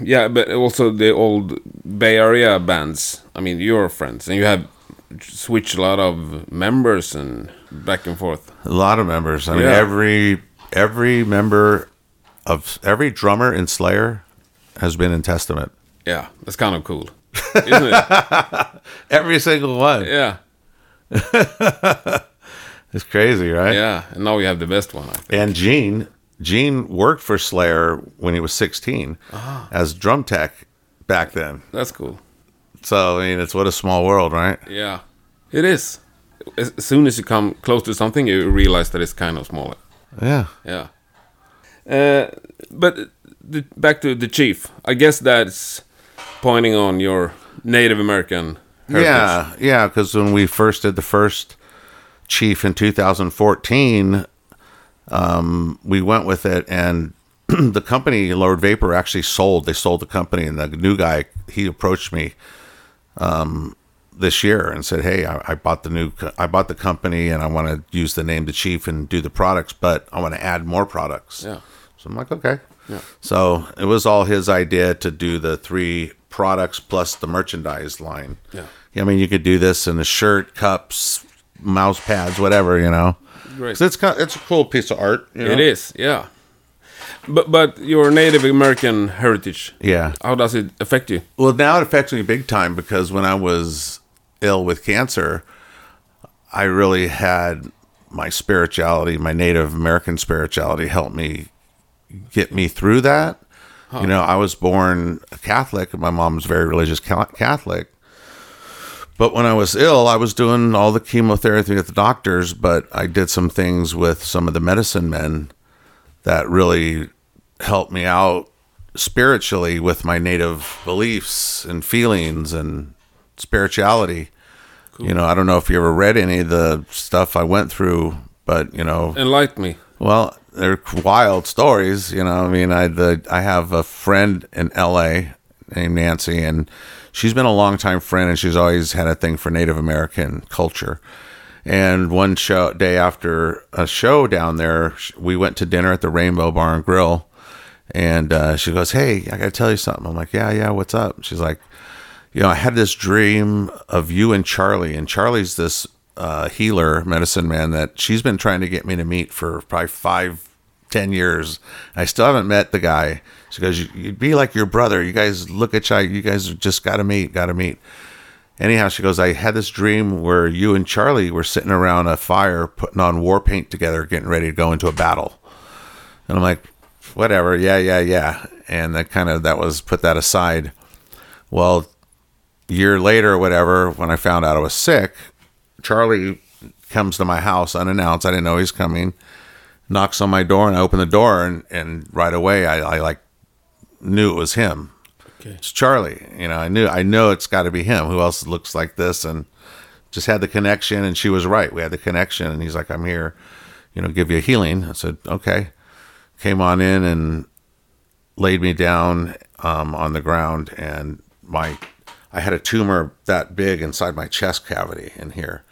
Yeah, but also the old Bay Area bands. I mean, you're friends, and you have switched a lot of members and back and forth. A lot of members. I mean, every every member of every drummer in Slayer has been in Testament. Yeah, that's kind of cool, isn't it? Every single one. Yeah, It's crazy, right? yeah. And now we have the best one. I think. And Gene, Gene worked for Slayer when he was 16 Ah. as drum tech back then. That's cool. So I mean, it's what a small world, right? Yeah, it is. As as soon as you come close to something, you realize that it's kind of smaller. Yeah. Yeah. Uh, but the, back to the chief. I guess that's pointing on your Native American heritage. Yeah, yeah. Because when we first did the first Chief in 2014, um, we went with it, and the company Lord Vapor actually sold. They sold the company, and the new guy he approached me um, this year and said, "Hey, I, I bought the new, co- I bought the company, and I want to use the name the Chief and do the products, but I want to add more products." Yeah. So I'm like, okay. Yeah. So it was all his idea to do the three products plus the merchandise line. Yeah. I mean, you could do this in a shirt, cups, mouse pads, whatever, you know. Great. it's kind it's a cool piece of art. You know? It is, yeah. But but your Native American heritage, Yeah. how does it affect you? Well, now it affects me big time because when I was ill with cancer, I really had my spirituality, my Native American spirituality, help me get me through that. You know, I was born a Catholic, and my mom was very religious Catholic. But when I was ill, I was doing all the chemotherapy at the doctors, but I did some things with some of the medicine men that really helped me out spiritually with my native beliefs and feelings and spirituality. You know, I don't know if you ever read any of the stuff I went through, but you know, Enlighten me. well, they're wild stories. You know, I mean, I the I have a friend in L.A. named Nancy, and she's been a longtime friend, and she's always had a thing for Native American culture. And one show day after a show down there, we went to dinner at the Rainbow Bar and Grill, and uh, she goes, "Hey, I got to tell you something." I'm like, "Yeah, yeah, what's up?" She's like, "You know, I had this dream of you and Charlie, and Charlie's this uh, healer, medicine man that she's been trying to get me to meet for probably five, ten years. I still haven't met the guy." She goes, "You- "You'd be like your brother. You guys look at you. You guys just got to meet. Got to meet." Anyhow, she goes, I had this dream where you and Charlie were sitting around a fire putting on war paint together, getting ready to go into a battle. And I'm like, whatever, yeah, yeah, yeah. And that kind of that was put that aside. Well, year later or whatever, when I found out I was sick, Charlie comes to my house unannounced. I didn't know he's coming. Knocks on my door and I open the door and, and right away I, I like knew it was him Okay. it's Charlie. You know, I knew I know it's got to be him. Who else looks like this? And just had the connection, and she was right. We had the connection, and he's like, "I'm here, you know, give you a healing." I said, "Okay." Came on in and laid me down um, on the ground, and my I had a tumor that big inside my chest cavity in here,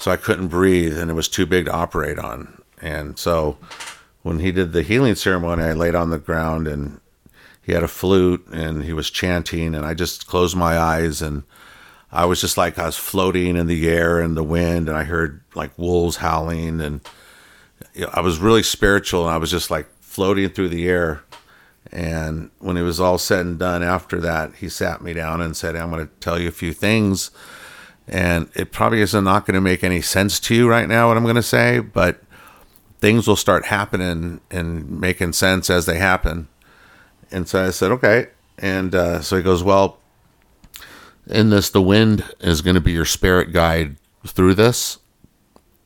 so I couldn't breathe, and it was too big to operate on. And so, when he did the healing ceremony, I laid on the ground and he had a flute and he was chanting and i just closed my eyes and i was just like i was floating in the air and the wind and i heard like wolves howling and i was really spiritual and i was just like floating through the air and when it was all said and done after that he sat me down and said i'm going to tell you a few things and it probably isn't not going to make any sense to you right now what i'm going to say but things will start happening and making sense as they happen and so I said, okay. And uh, so he goes, well, in this, the wind is going to be your spirit guide through this.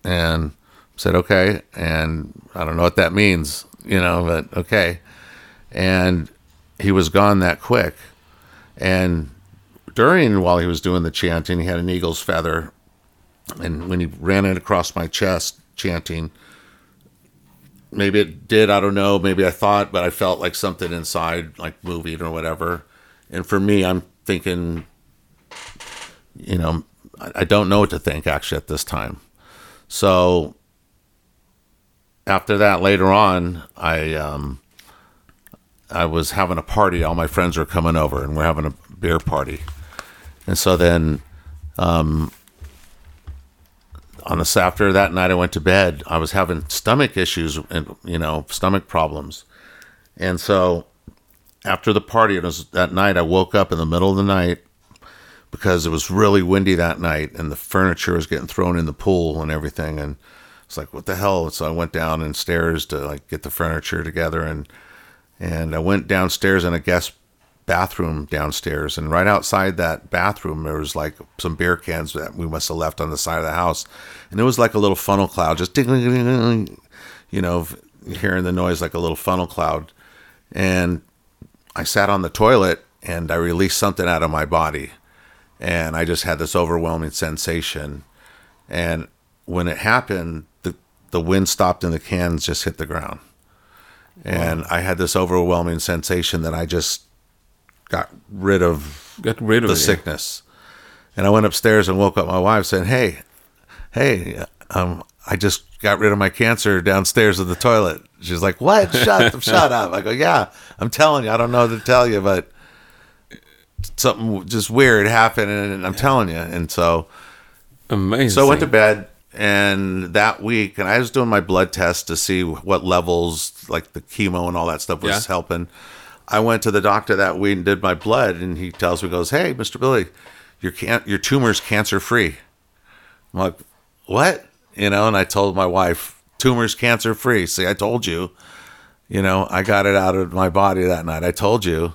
And I said, okay. And I don't know what that means, you know, but okay. And he was gone that quick. And during, while he was doing the chanting, he had an eagle's feather. And when he ran it across my chest chanting, maybe it did i don't know maybe i thought but i felt like something inside like moving or whatever. And for me i'm thinking you know i don't know what to think actually at this time. So after that later on i um i was having a party. All my friends were coming over and we're having a beer party and so then um, on this after that night I went to bed, I was having stomach issues and you know stomach problems, and so after the party, it was that night I woke up in the middle of the night because it was really windy that night and the furniture was getting thrown in the pool and everything, and it's like what the hell? So I went down and stairs to like get the furniture together and and I went downstairs in a guest bathroom downstairs and right outside that bathroom there was like some beer cans that we must have left on the side of the house. And it was like a little funnel cloud just ding, ding, ding, ding, you know hearing the noise like a little funnel cloud. And i sat on the toilet and i released something out of my body. And i just had this overwhelming sensation. And when it happened, the the wind stopped and the cans just hit the ground, and I had this overwhelming sensation that I just got rid of Got rid of the it. sickness. And I went upstairs and woke up my wife saying, "Hey, hey, um, I just got rid of my cancer downstairs of the toilet." She's like, "What? Shut, up! shut up!" I go, "Yeah, I'm telling you. I don't know what to tell you, but something just weird happened, and I'm telling you." And so, Amazing. so I went to bed, and that week, and I was doing my blood test to see what levels, like the chemo and all that stuff, was Yeah. helping. I went to the doctor that week and did my blood, and he tells me, "Goes, hey, Mister Billy, your can- your tumor's cancer free." I'm like, "What?" You know, and I told my wife, "Tumor's cancer free." See, I told you. You know, I got it out of my body that night. I told you.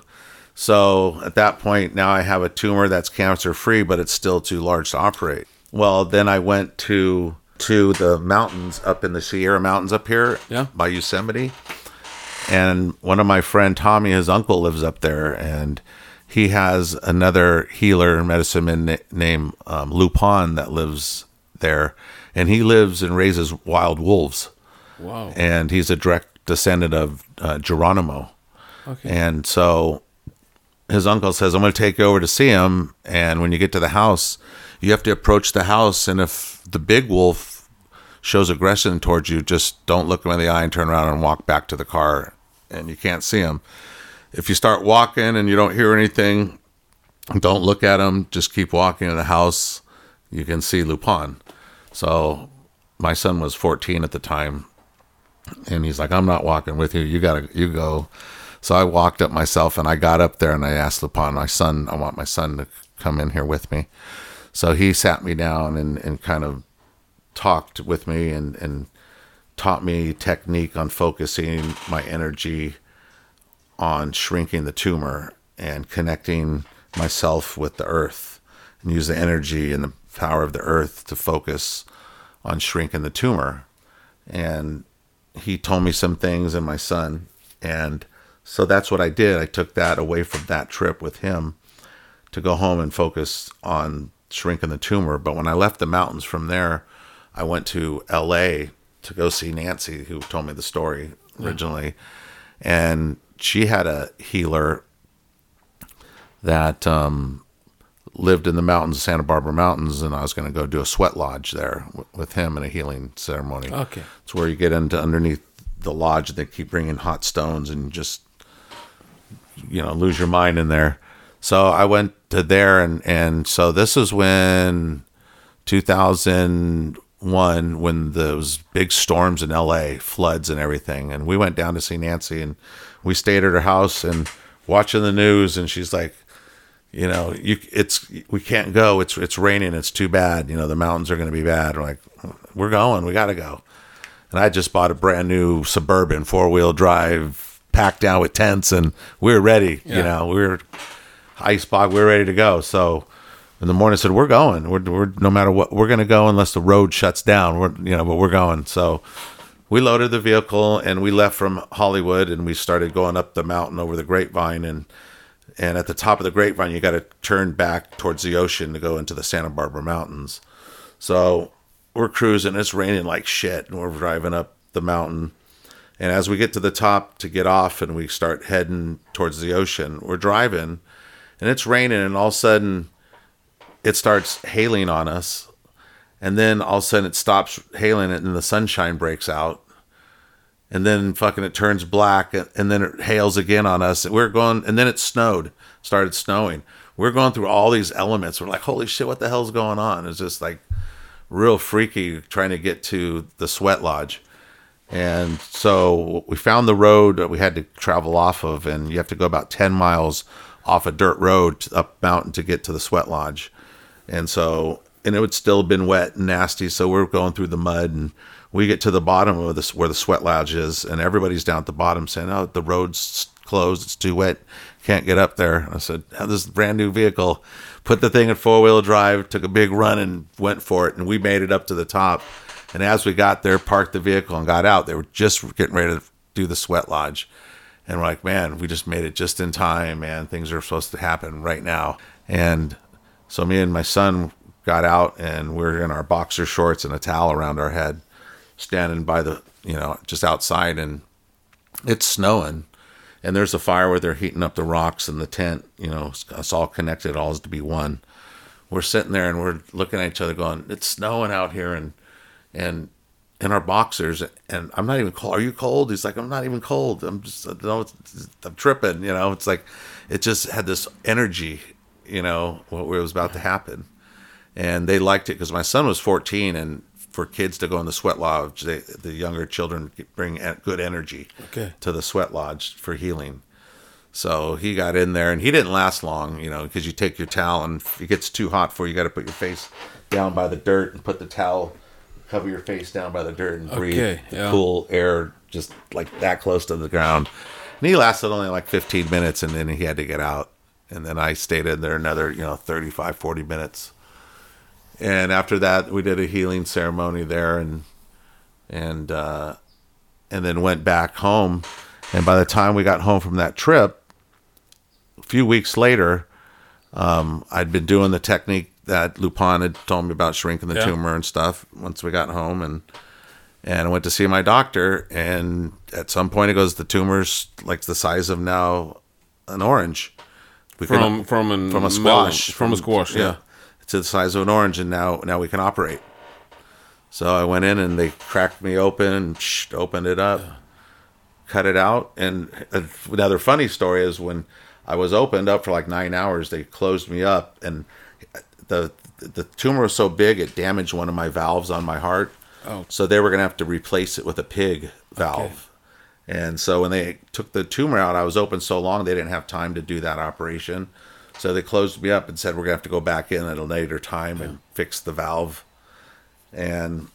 So at that point, now I have a tumor that's cancer free, but it's still too large to operate. Well, then I went to to the mountains up in the Sierra Mountains up here Yeah. by Yosemite. And one of my friend Tommy, his uncle lives up there, and he has another healer and medicine man named um, Lupin that lives there, and he lives and raises wild wolves Wow. and he's a direct descendant of uh, Geronimo. Okay. And so his uncle says, I'm going to take you over to see him. And when you get to the house, you have to approach the house. And if the big wolf shows aggression towards you, just don't look him in the eye and turn around and walk back to the car. And you can't see them. If you start walking and you don't hear anything, don't look at them. Just keep walking in the house. You can see Lupin. So my son was 14 at the time and he's like, I'm not walking with you. You gotta, you go. So I walked up myself and I got up there and I asked Lupin, my son, I want my son to come in here with me. So he sat me down and, and kind of talked with me and, and taught me technique on focusing my energy on shrinking the tumor and connecting myself with the earth and use the energy and the power of the earth to focus on shrinking the tumor. And he told me some things and my son. And so that's what I did. I took that away from that trip with him to go home and focus on shrinking the tumor. But when I left the mountains from there, I went to LA to go see Nancy, who told me the story originally. And she had a healer that um, lived in the mountains, Santa Barbara Mountains, and I was going to go do a sweat lodge there w- with him in a healing ceremony. Okay. It's where you get into underneath the lodge, and they keep bringing hot stones, and just you know lose your mind in there. So I went to there, and and so this is when 2001 when those big storms in LA, floods and everything, and we went down to see Nancy, and we stayed at her house and watching the news, and she's like, you know, you it's we can't go. It's it's raining. It's too bad. You know, the mountains are going to be bad. We're like, we're going. We got to go. And I just bought a brand new suburban four wheel drive, packed down with tents, and we are ready. You know, we were ice bog. We are ready to go. So in the morning, said, "We're going. We're, we're no matter what, we're going to go unless the road shuts down. We're you know, but we're going." So we loaded the vehicle and we left from Hollywood and we started going up the mountain over the Grapevine and and at the top of the Grapevine, you got to turn back towards the ocean to go into the Santa Barbara Mountains. So we're cruising. It's raining like shit, and we're driving up the mountain. And as we get to the top to get off, and we start heading towards the ocean, we're driving, and it's raining, and all of a sudden, it starts hailing on us, and then all of a sudden it stops hailing, and the sunshine breaks out, and then fucking it turns black and, then it hails again on us. And we're going and then it snowed started snowing. We're going through all these elements. We're like holy shit what the hell's going on? It's just like real freaky trying to get to the sweat lodge. And so we found the road that we had to travel off of and you have to go about 10 miles off a dirt road up mountain to get to the sweat lodge and so and it would still have been wet and nasty so we're going through the mud and we get to the bottom of this where the sweat lodge is and everybody's down at the bottom saying oh the road's closed it's too wet can't get up there i said "Have this brand new vehicle put the thing in four-wheel drive took a big run and went for it and we made it up to the top and as we got there parked the vehicle and got out they were just getting ready to do the sweat lodge and we're like, man, we just made it just in time, man. Things are supposed to happen right now. And so me and my son got out and we're in our boxer shorts and a towel around our head, standing by the you know just outside, and it's snowing, and there's a fire where they're heating up the rocks and the tent. You know, it's, it's all connected, all is to be one. We're sitting there and we're looking at each other, going, "It's snowing out here," and and in our boxers, and I'm not even cold. Are you cold? He's like, I'm not even cold. I'm just, no, I'm tripping. You know, it's like, it just had this energy. You know, what was about to happen, and they liked it because my son was 14, and for kids to go in the sweat lodge, they, the younger children bring good energy okay. to the sweat lodge for healing. So he got in there, and he didn't last long, you know, because you take your towel, and if it gets too hot for you, you got to put your face down by the dirt and put the towel cover your face down by the dirt and breathe Okay, yeah. cool air just like that close to the ground. And he lasted only like 15 minutes and then he had to get out. And then I stayed in there another, you know, 35, 40 minutes. And after that, we did a healing ceremony there and, and, uh, and then went back home. And by the time we got home from that trip, a few weeks later, um, I'd been doing the technique that Lupin had told me about shrinking the Yeah. tumor and stuff once we got home and and I went to see my doctor and at some point it goes the tumor's like the size of now an orange. We can- From from an from a melon- squash from, a squash. Yeah. to the size of an orange and now now we can operate so i went in and they cracked me open psh, opened it up cut it out and uh, another funny story is when i was opened up for like nine hours they closed me up and the the tumor was so big it damaged one of my valves on my heart Oh. so they were going to have to replace it with a pig valve and so when they took the tumor out, I was open so long they didn't have time to do that operation. So they closed me up and said we're gonna have to go back in at a later time and fix the valve. And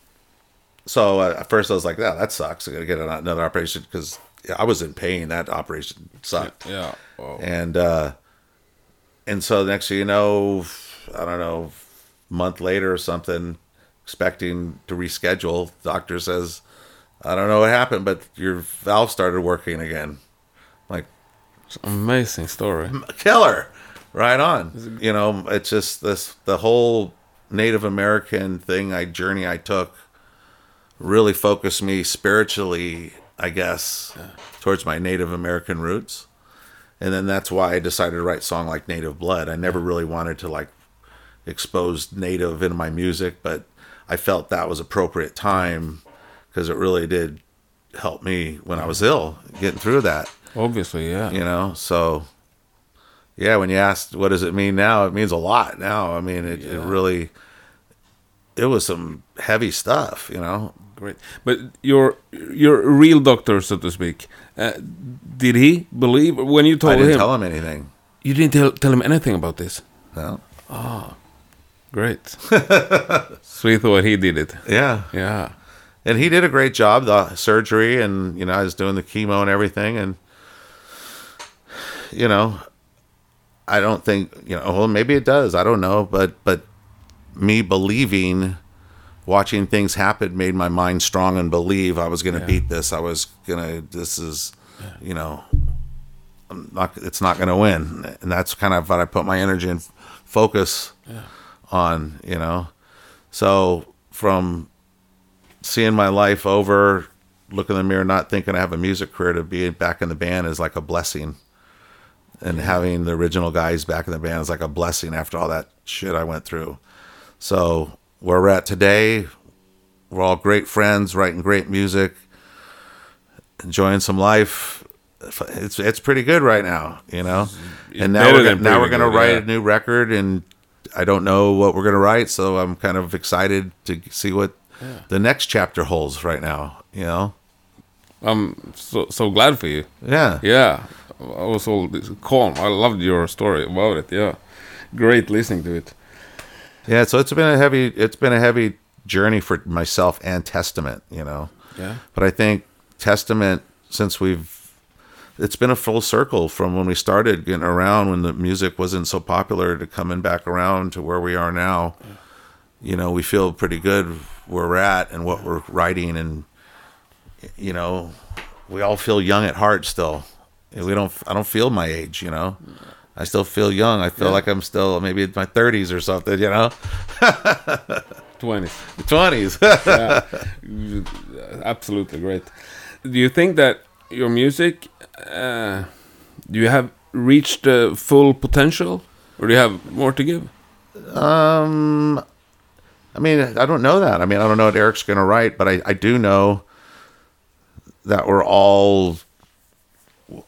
so uh, at first I was like, "Yeah, that sucks. I gotta get another operation because I was in pain. That operation sucked." Yeah. And uh, and so the next thing you know, I don't know, month later or something, expecting to reschedule, doctor says, I don't know what happened, but your valve started working again. Like Amazing story. killer, right on. You know, it's just this the whole Native American thing I journey I took really focused me spiritually, I guess, towards my Native American roots. And then that's why I decided to write a song like Native Blood. I never really wanted to like expose Native in my music, but I felt that was appropriate time because it really did help me when I was ill, getting through that Obviously, yeah. you know so yeah when you asked what does it mean now it means a lot now i mean it, it really it was some heavy stuff you know Great. But your your real doctor, so to speak, uh, did he believe when you told i didn't him? tell him anything You didn't tell, tell him anything about this. no Oh, Great. so he thought he did it. yeah Yeah. And he did a great job the surgery and you know i was doing the chemo and everything. And you know i don't think you know well maybe it does. I don't know. But but me believing watching things happen made my mind strong and believe i was going to Yeah. beat this. I was going to this is you know I'm not it's not going to win. And that's kind of what i put my energy and focus on you know. So from seeing my life over, looking in the mirror, not thinking I have a music career to be back in the band is like a blessing. And having the original guys back in the band is like a blessing after all that shit I went through. So where we're at today, we're all great friends, writing great music, enjoying some life. It's it's pretty good right now, you know. And now we're gonna, now we're gonna good, write yeah. a new record, and I don't know what we're gonna write, so I'm kind of excited to see what the next chapter holds right now. You know, I'm so so glad for you. yeah, Yeah. I was all calm. I loved your story about it. Yeah. Great listening to it. yeah. So it's been a heavy it's been a heavy journey for myself and Testament. You know, Yeah. but I think Testament since we've it's been a full circle from when we started getting around when the music wasn't so popular to coming back around to where we are now. You know, we feel pretty good where we're at and what we're writing and you know, we all feel young at heart still. We don't I don't feel my age, you know. I still feel young. I feel Yeah. like I'm still maybe in my 30s or something, you know? 20s. 20s. yeah, absolutely great. Do you think that your music, uh, do you have reached the full potential, or do you have more to give? um, I mean, I don't know that. I mean, I don't know what Eric's going to write, but I, I do know that we're all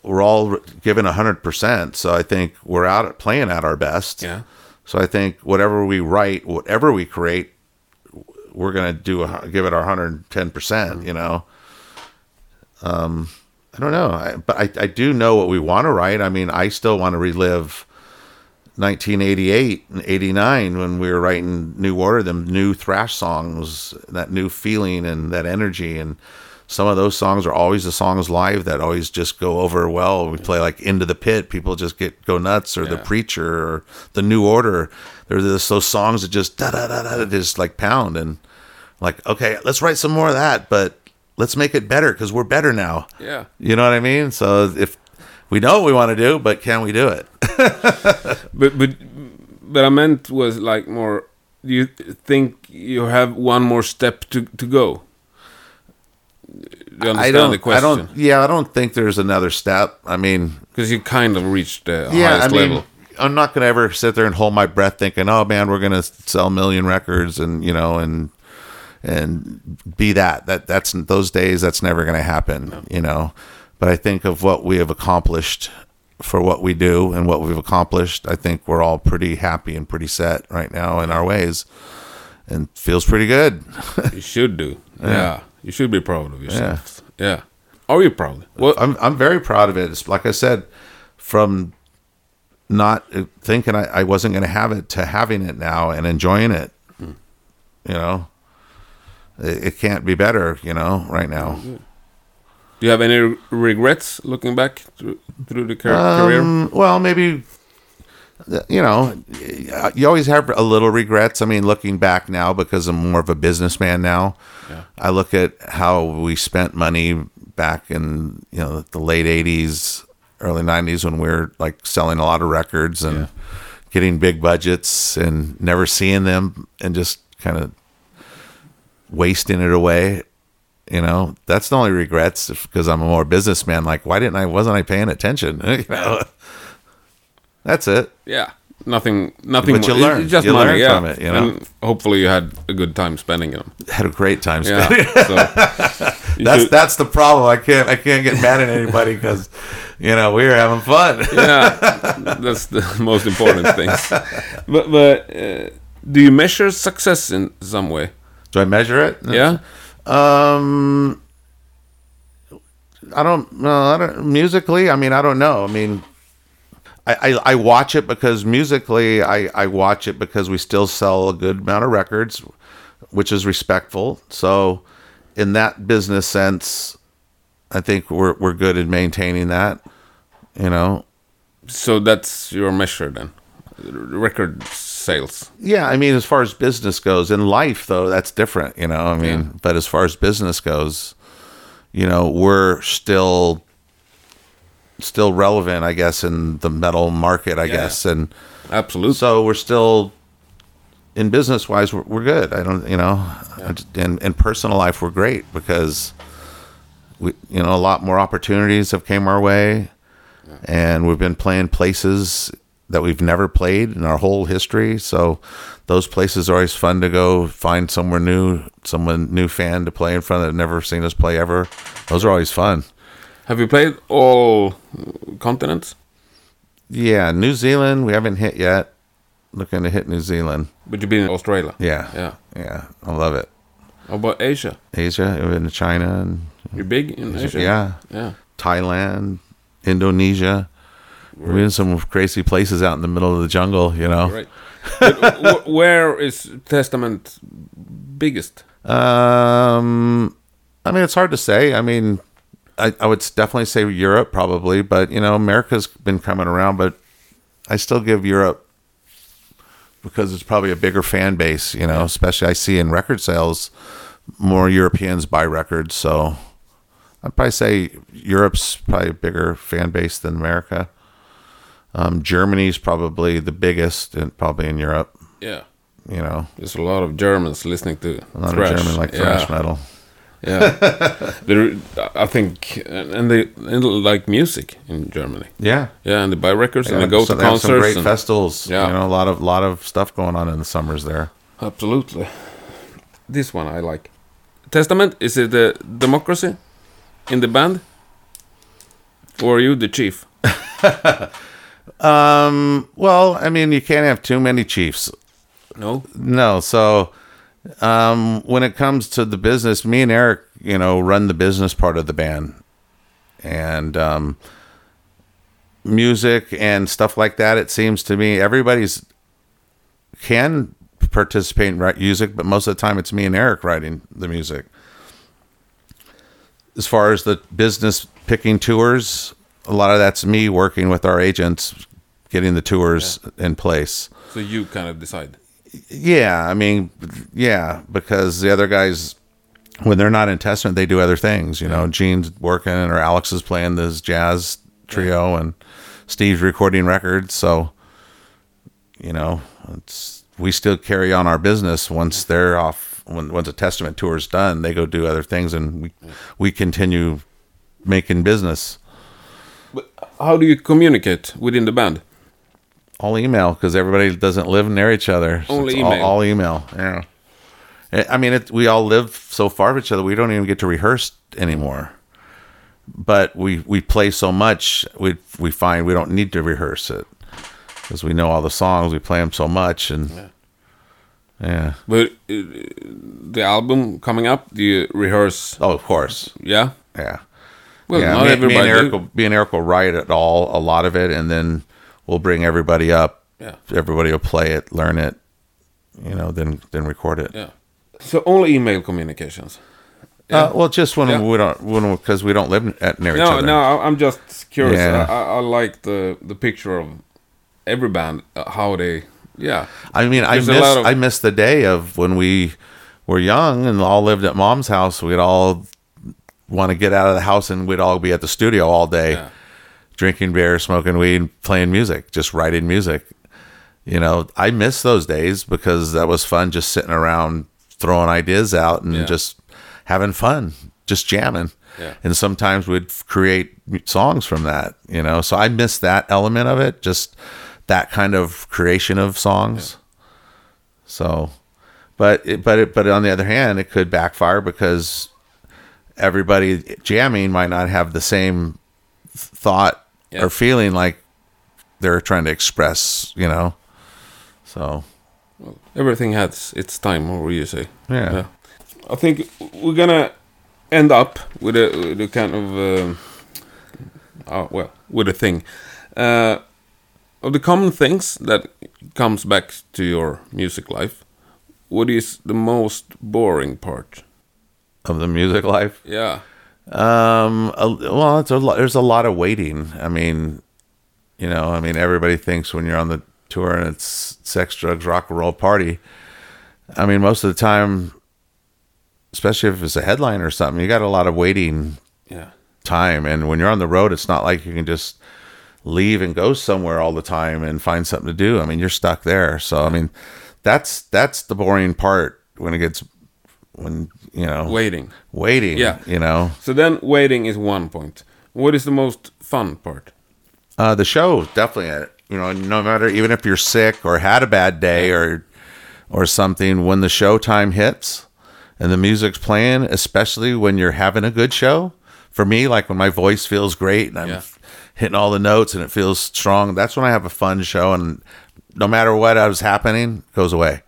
we're all given 100%. So I think we're out at playing at our best. Yeah, So I think whatever we write, whatever we create, we're gonna do a, give it our hundred and ten percent. You know. Um, I don't know, I, but I I do know what we want to write. I mean, I still want to relive 1988 and 89 when we were writing New Order, them new thrash songs, that new feeling and that energy and. Some of those songs are always the songs live that always just go over well. We play like Into the Pit, people just get go nuts, or The Preacher, or The New Order. There's those songs that just da da da da just like pound and like okay, let's write some more of that, but let's make it better because we're better now. yeah. You know what I mean? So if we know what we want to do, but can we do it? But but but I meant was like more. Do you think you have one more step to to go? Do you understand I don't. the I don't. Yeah, I don't think there's another step. I mean, Because you kind of reached the yeah, highest I mean, level. I'm not gonna ever sit there and hold my breath thinking, "Oh man, we're gonna sell a million records," and you know, and and be that. That that's those days. That's never gonna happen. You know, but I think of what we have accomplished for what we do and what we've accomplished. I think we're all pretty happy and pretty set right now in our ways, and feels pretty good. You should do. Yeah. You should be proud of yourself. Yeah. Are you proud? Well, I'm I'm very proud of it. It's, like I said, from not uh, thinking I, I wasn't going to have it to having it now and enjoying it. Hmm. You know, it, it can't be better. You know, right now. Do you have any regrets looking back through, through the car- career? Um, well, maybe you know, you always have a little regrets. I mean, looking back now because I'm more of a businessman now. Yeah. I look at how we spent money back in you know the late '80s, early '90s when we were like selling a lot of records and Yeah. getting big budgets and never seeing them and just kind of wasting it away. You know, that's the only regrets because I'm a more businessman. Like, why didn't I? Wasn't I paying attention? you know, that's it. Yeah. Nothing. Nothing. But you more. learn. It's Just You money. learn yeah. from it, you know? And hopefully you had a good time spending them. Had a great time. Yeah. spending so that's should- that's the problem. I can't I can't get mad at anybody because you know we were having fun. yeah, that's the most important thing. But but uh, do you measure success in some way? Do I measure it? Yeah. Um, I don't no, I don't musically. I mean, I don't know. I mean, I, I, I watch it because musically, I, I watch it because we still sell a good amount of records, which is respectful. So, in that business sense, I think we're we're good at maintaining that. You know, So that's your measure then. Record sales. Yeah, I mean, as far as business goes, in life though, that's different, you know. I mean, Yeah. but as far as business goes, you know, we're still still relevant, I guess, in the metal market, I Yeah. guess, and Absolutely. so we're still in business wise, we're, we're good. I don't, you know, I just- in in personal life, we're great because we, you know, a lot more opportunities have came our way, and we've been playing places that we've never played in our whole history. So those places are always fun to go find somewhere new, someone new fan to play in front of that never seen us play ever. Those are always fun. Have you played all continents? Yeah, New Zealand we haven't hit yet. Looking to hit New Zealand. But you've been in Australia. Yeah, Yeah. yeah. I love it. How about Asia? Asia, we've been to China and You're big in Asia. yeah, Yeah. Thailand, Indonesia. Been in some crazy places out in the middle of the jungle. You know. Right. wh- where is Testament biggest? Um, I mean, it's hard to say. I mean, I, I would definitely say Europe probably, but you know, America's been coming around, but I still give Europe because it's probably a bigger fan base. You know, especially I see in record sales, more Europeans buy records, so I'd probably say Europe's probably a bigger fan base than America. Um, Germany's probably the biggest, and probably in Europe. Yeah. You know, There's a lot of Germans listening to a lot thrash. of German like yeah. thrash metal. Yeah. I think, and they and like music in Germany. Yeah, Yeah, and they buy records and they go so to they have some concerts. great and- festivals. Yeah. you know, a lot of lot of stuff going on in the summers there. Absolutely. This one I like. Testament, is it the democracy in the band? Or are you the chief? Um, well, I mean, you can't have too many chiefs. No? No, so um, when it comes to the business, me and Eric, you know, run the business part of the band, and um, music and stuff like that. It seems to me everybody's can participate in write music, but most of the time it's me and Eric writing the music. As far as the business picking tours, a lot of that's me working with our agents, getting the tours in place. So you kind of decide. Yeah, I mean, yeah, because the other guys, when they're not in Testament, they do other things. You know, Gene's working or Alex is playing this jazz trio, and Steve's recording records. So, you know, it's we still carry on our business once they're off. When once a Testament tour is done, they go do other things, and we we continue making business. But how do you communicate within the band? all email because everybody doesn't live near each other. So Only it's all- email. All, email. Yeah. I- mean, it, we all live so far from each other. We don't even get to rehearse anymore. But we we play so much. We we find we don't need to rehearse it because we know all the songs. We play them so much, and yeah. But uh, the album coming up, do you rehearse? Oh, of course. Yeah? Yeah. Well, yeah. not me, me and Eric do. will, me and Eric will write it all, a lot of it, and then we'll bring everybody up. Yeah. Everybody will play it, learn it, you know, then then record it. Yeah. So only email communications. Uh, well, just when Yeah. we don't, when because we don't live at near each No, other. no, I- I'm just curious. Yeah. I, I, I like the the picture of every band, uh, how they, yeah. I mean, I There's a miss of- I miss the day of when we were young and all lived at mom's house. We'd all want to get out of the house and we'd all be at the studio all day, Yeah. drinking beer, smoking weed, playing music, just writing music. You know, I miss those days because that was fun, just sitting around throwing ideas out and Yeah. just having fun, just jamming. Yeah. And sometimes we'd create songs from that, you know. So I miss that element of it, just that kind of creation of songs. So, but it, but it, but on the other hand, it could backfire because everybody jamming might not have the same thought Yeah. or feeling like they're trying to express, you know. So Everything has its time, or you say. yeah, I think we're gonna end up with a, with a kind of, um, uh, well, with a thing. Uh, of the common things that comes back to your music life, what is the most boring part? Of the music life. Yeah. Um, a, well, it's a lot, there's a lot of waiting. I mean, you know, I mean, everybody thinks when you're on the tour and it's sex, drugs, rock and roll party. I mean, most of the time, especially if it's a headline or something, you got a lot of waiting Yeah. time. And when you're on the road, it's not like you can just leave and go somewhere all the time and find something to do. I mean, you're stuck there. So, I mean, that's that's the boring part when it gets when you know Waiting. waiting. Yeah. you know. So then waiting is one point. What is the most fun part? Uh, the show definitely, uh, you know, no matter even if you're sick or had a bad day or or something, when the show time hits and the music's playing, especially when you're having a good show. For me, like when my voice feels great and I'm Yeah. hitting all the notes and it feels strong, that's when I have a fun show. And no matter what was happening, it goes away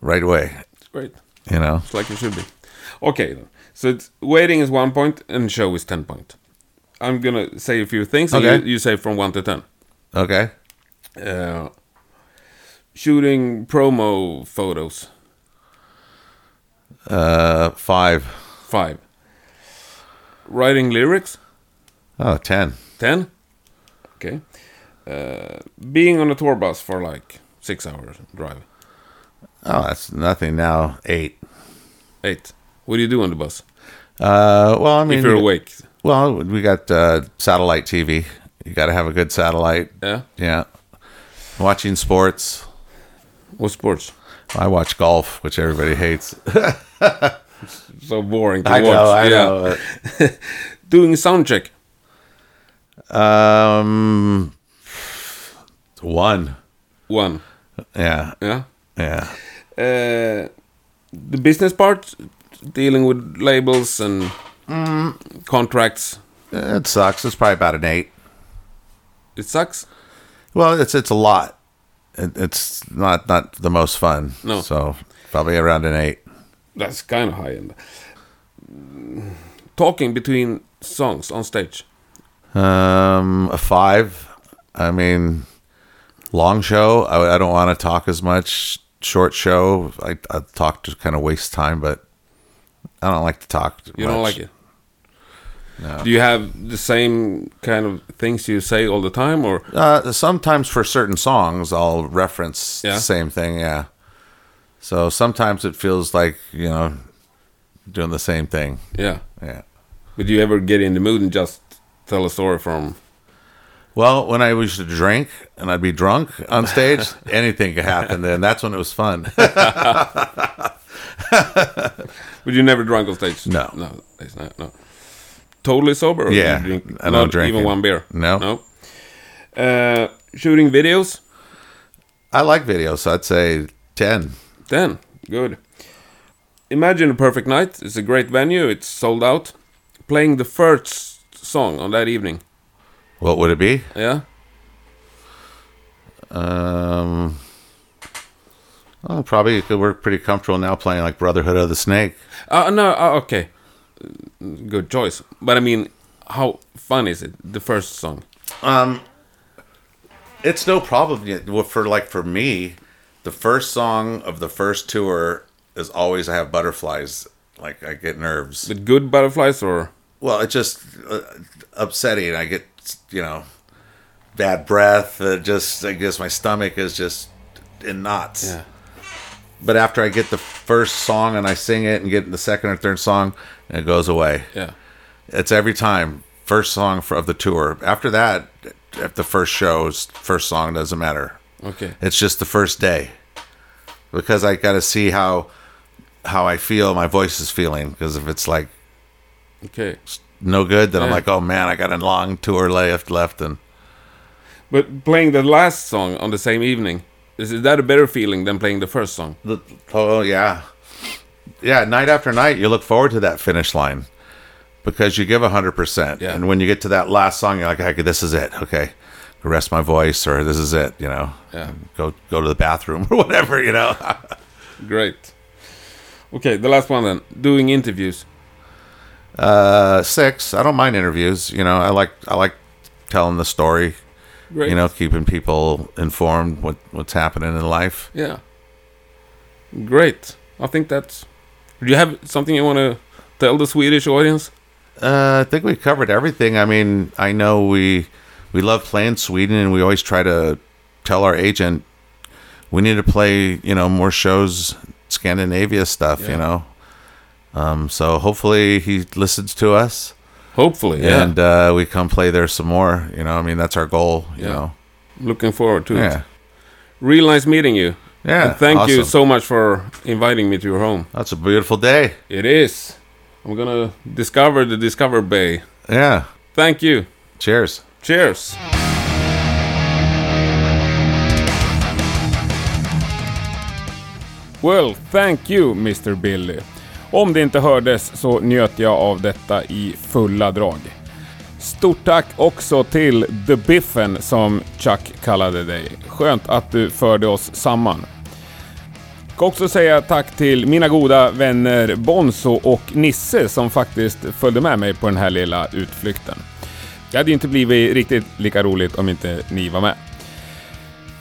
right away. It's great. You know, It's like it should be. Okay, so it's, waiting is one point and show is ten point. I'm gonna say a few things and Okay. you, you say from one to ten. okay. Uh, shooting promo photos Uh, five. five. Writing lyrics Oh, 10. ten. Okay. Uh, being on a tour bus for like six hours drive Oh, that's nothing now. Eight. eight. What do you do on the bus Uh, well, I mean, if you're awake? Well, we got uh, satellite TV, You got to have a good satellite. Yeah. Yeah. Watching sports. What sports? I watch golf, which everybody hates. So boring to I watch. know, I yeah. know. Doing sound check. Um, one. One. Yeah, Yeah. yeah. Uh, the business part, dealing with labels and contracts. It sucks. It's probably about an eight. It sucks. Well, it's it's a lot. It, it's not not the most fun. No. So probably around an eight. That's kind of high end. Talking between songs on stage. Um, a five. I mean, long show. I, I don't want to talk as much. Short show. I, I talk to kind of waste time, but I don't like to talk. You don't like it. No. Do you have the same kind of things you say all the time, or Uh, sometimes for certain songs, I'll reference Yeah. the same thing. Yeah. So sometimes it feels like you know doing the same thing. yeah? Yeah. But do you ever get in the mood and just tell a story from? Well, when I used to drink and I'd be drunk on stage, anything could happen. Then that's when it was fun. But you never drunk on stage? No. no, it's not, no. Totally sober? or Yeah, drink, I don't not drink even it. one beer. No. no. Uh, shooting videos? I like videos, so I'd say ten. Then good. Imagine a perfect night. It's a great venue. It's sold out. Playing the first song on that evening. What would it be? Yeah. Um, oh, probably work pretty comfortable now playing like Brotherhood of the Snake. Uh, no. Uh, okay. Good choice. But I mean, how fun is it? The first song. Um, it's no problem yet. Well, for like for me, the first song of the first tour is always I have butterflies. Like I get nerves. The good butterflies or Well, it's just uh, upsetting. I get you know bad breath. Uh, just I guess my stomach is just in knots. yeah. But after I get the first song and I sing it and get the second or third song, it goes away. Yeah. It's every time first song for, of the tour. After that, if the first show's first song doesn't matter. Okay. It's just the first day because I got to see how how I feel, my voice is feeling. Because if it's like Okay. no good, then I'm like, oh man, I got a long tour left left, and But playing the last song on the same evening is that a better feeling than playing the first song? the, oh yeah, yeah. Night after night, you look forward to that finish line because you give hundred percent, Yeah. and when you get to that last song, you're like, okay, this is it. Okay, rest my voice, or this is it. You know, Yeah. go go to the bathroom or whatever. You know. Great. Okay, the last one then. Doing interviews. Uh, six. I don't mind interviews. You know, I like I like telling the story. Great. You know, keeping people informed what what's happening in life. Yeah. Great. I think that's. Do you have something you want to tell the Swedish audience? Uh, I think we covered everything. I mean, I know we we love playing Sweden, and we always try to tell our agent we need to play. You know, more shows, Scandinavia stuff. Yeah. You know. Um, so hopefully he listens to us, Hopefully, yeah. and uh, we come play there some more. You know, I mean that's our goal. You Yeah. know. Looking forward to Yeah. it. Real nice meeting you. Yeah. And thank you so much for inviting me to your home. That's a beautiful day. It is. I'm gonna discover the Discover Bay. Yeah. Thank you. Cheers. Cheers. Well, thank you Mr Billy. Om det inte hördes så njöt jag av detta i fulla drag. Stort tack också till The Biffen som Chuck kallade dig. Skönt att du förde oss samman. Ska också säga tack till mina goda vänner Bonzo och Nisse som faktiskt följde med mig på den här lilla utflykten. Det hade ju inte blivit riktigt lika roligt om inte ni var med.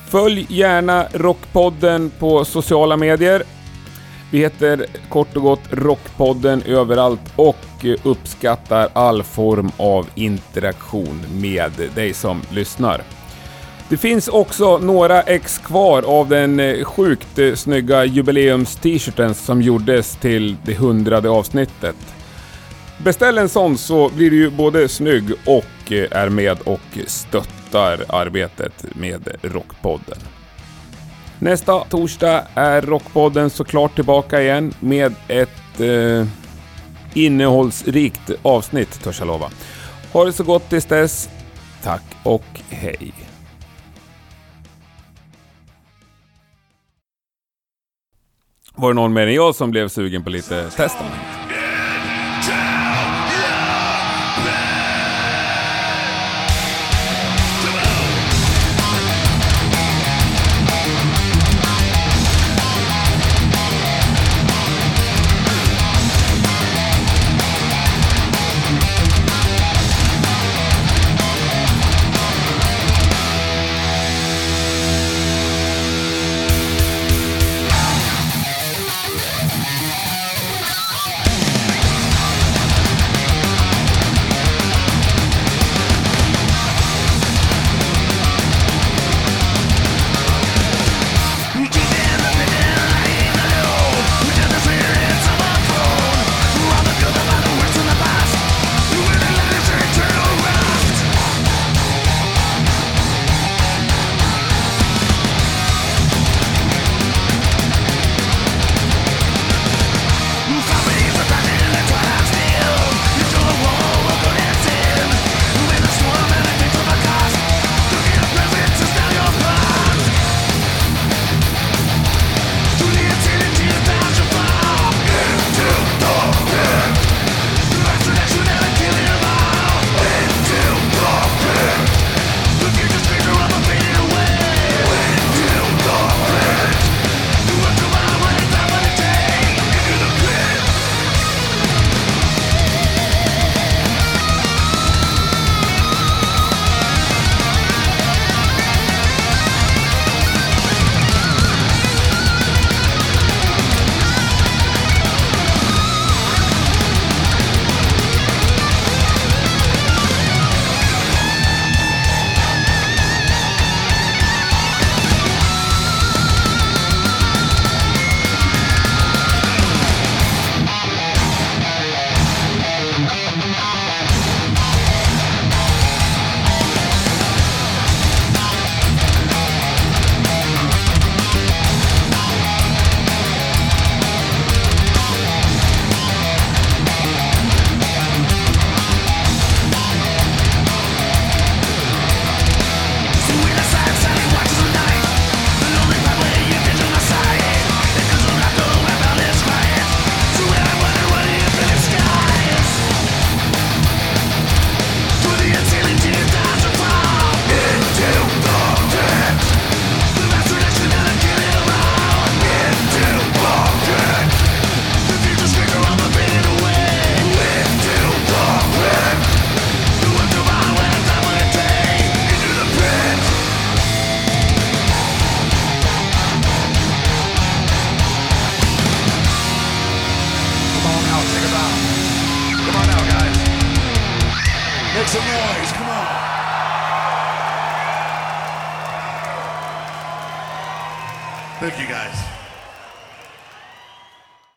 Följ gärna Rockpodden på sociala medier. Vi heter kort och gott Rockpodden överallt och uppskattar all form av interaktion med dig som lyssnar. Det finns också några ex kvar av den eh, sjukt eh, snygga jubileums-t-shirten som gjordes till det hundrade avsnittet. Beställ en sån så blir du ju både snygg och eh, är med och stöttar arbetet med Rockpodden. Nästa torsdag är Rockpodden såklart tillbaka igen med ett eh, innehållsrikt avsnitt, törs jag lova. Ha det så gott tills dess. Tack och hej. Var det någon mer än jag som blev sugen på lite Testament?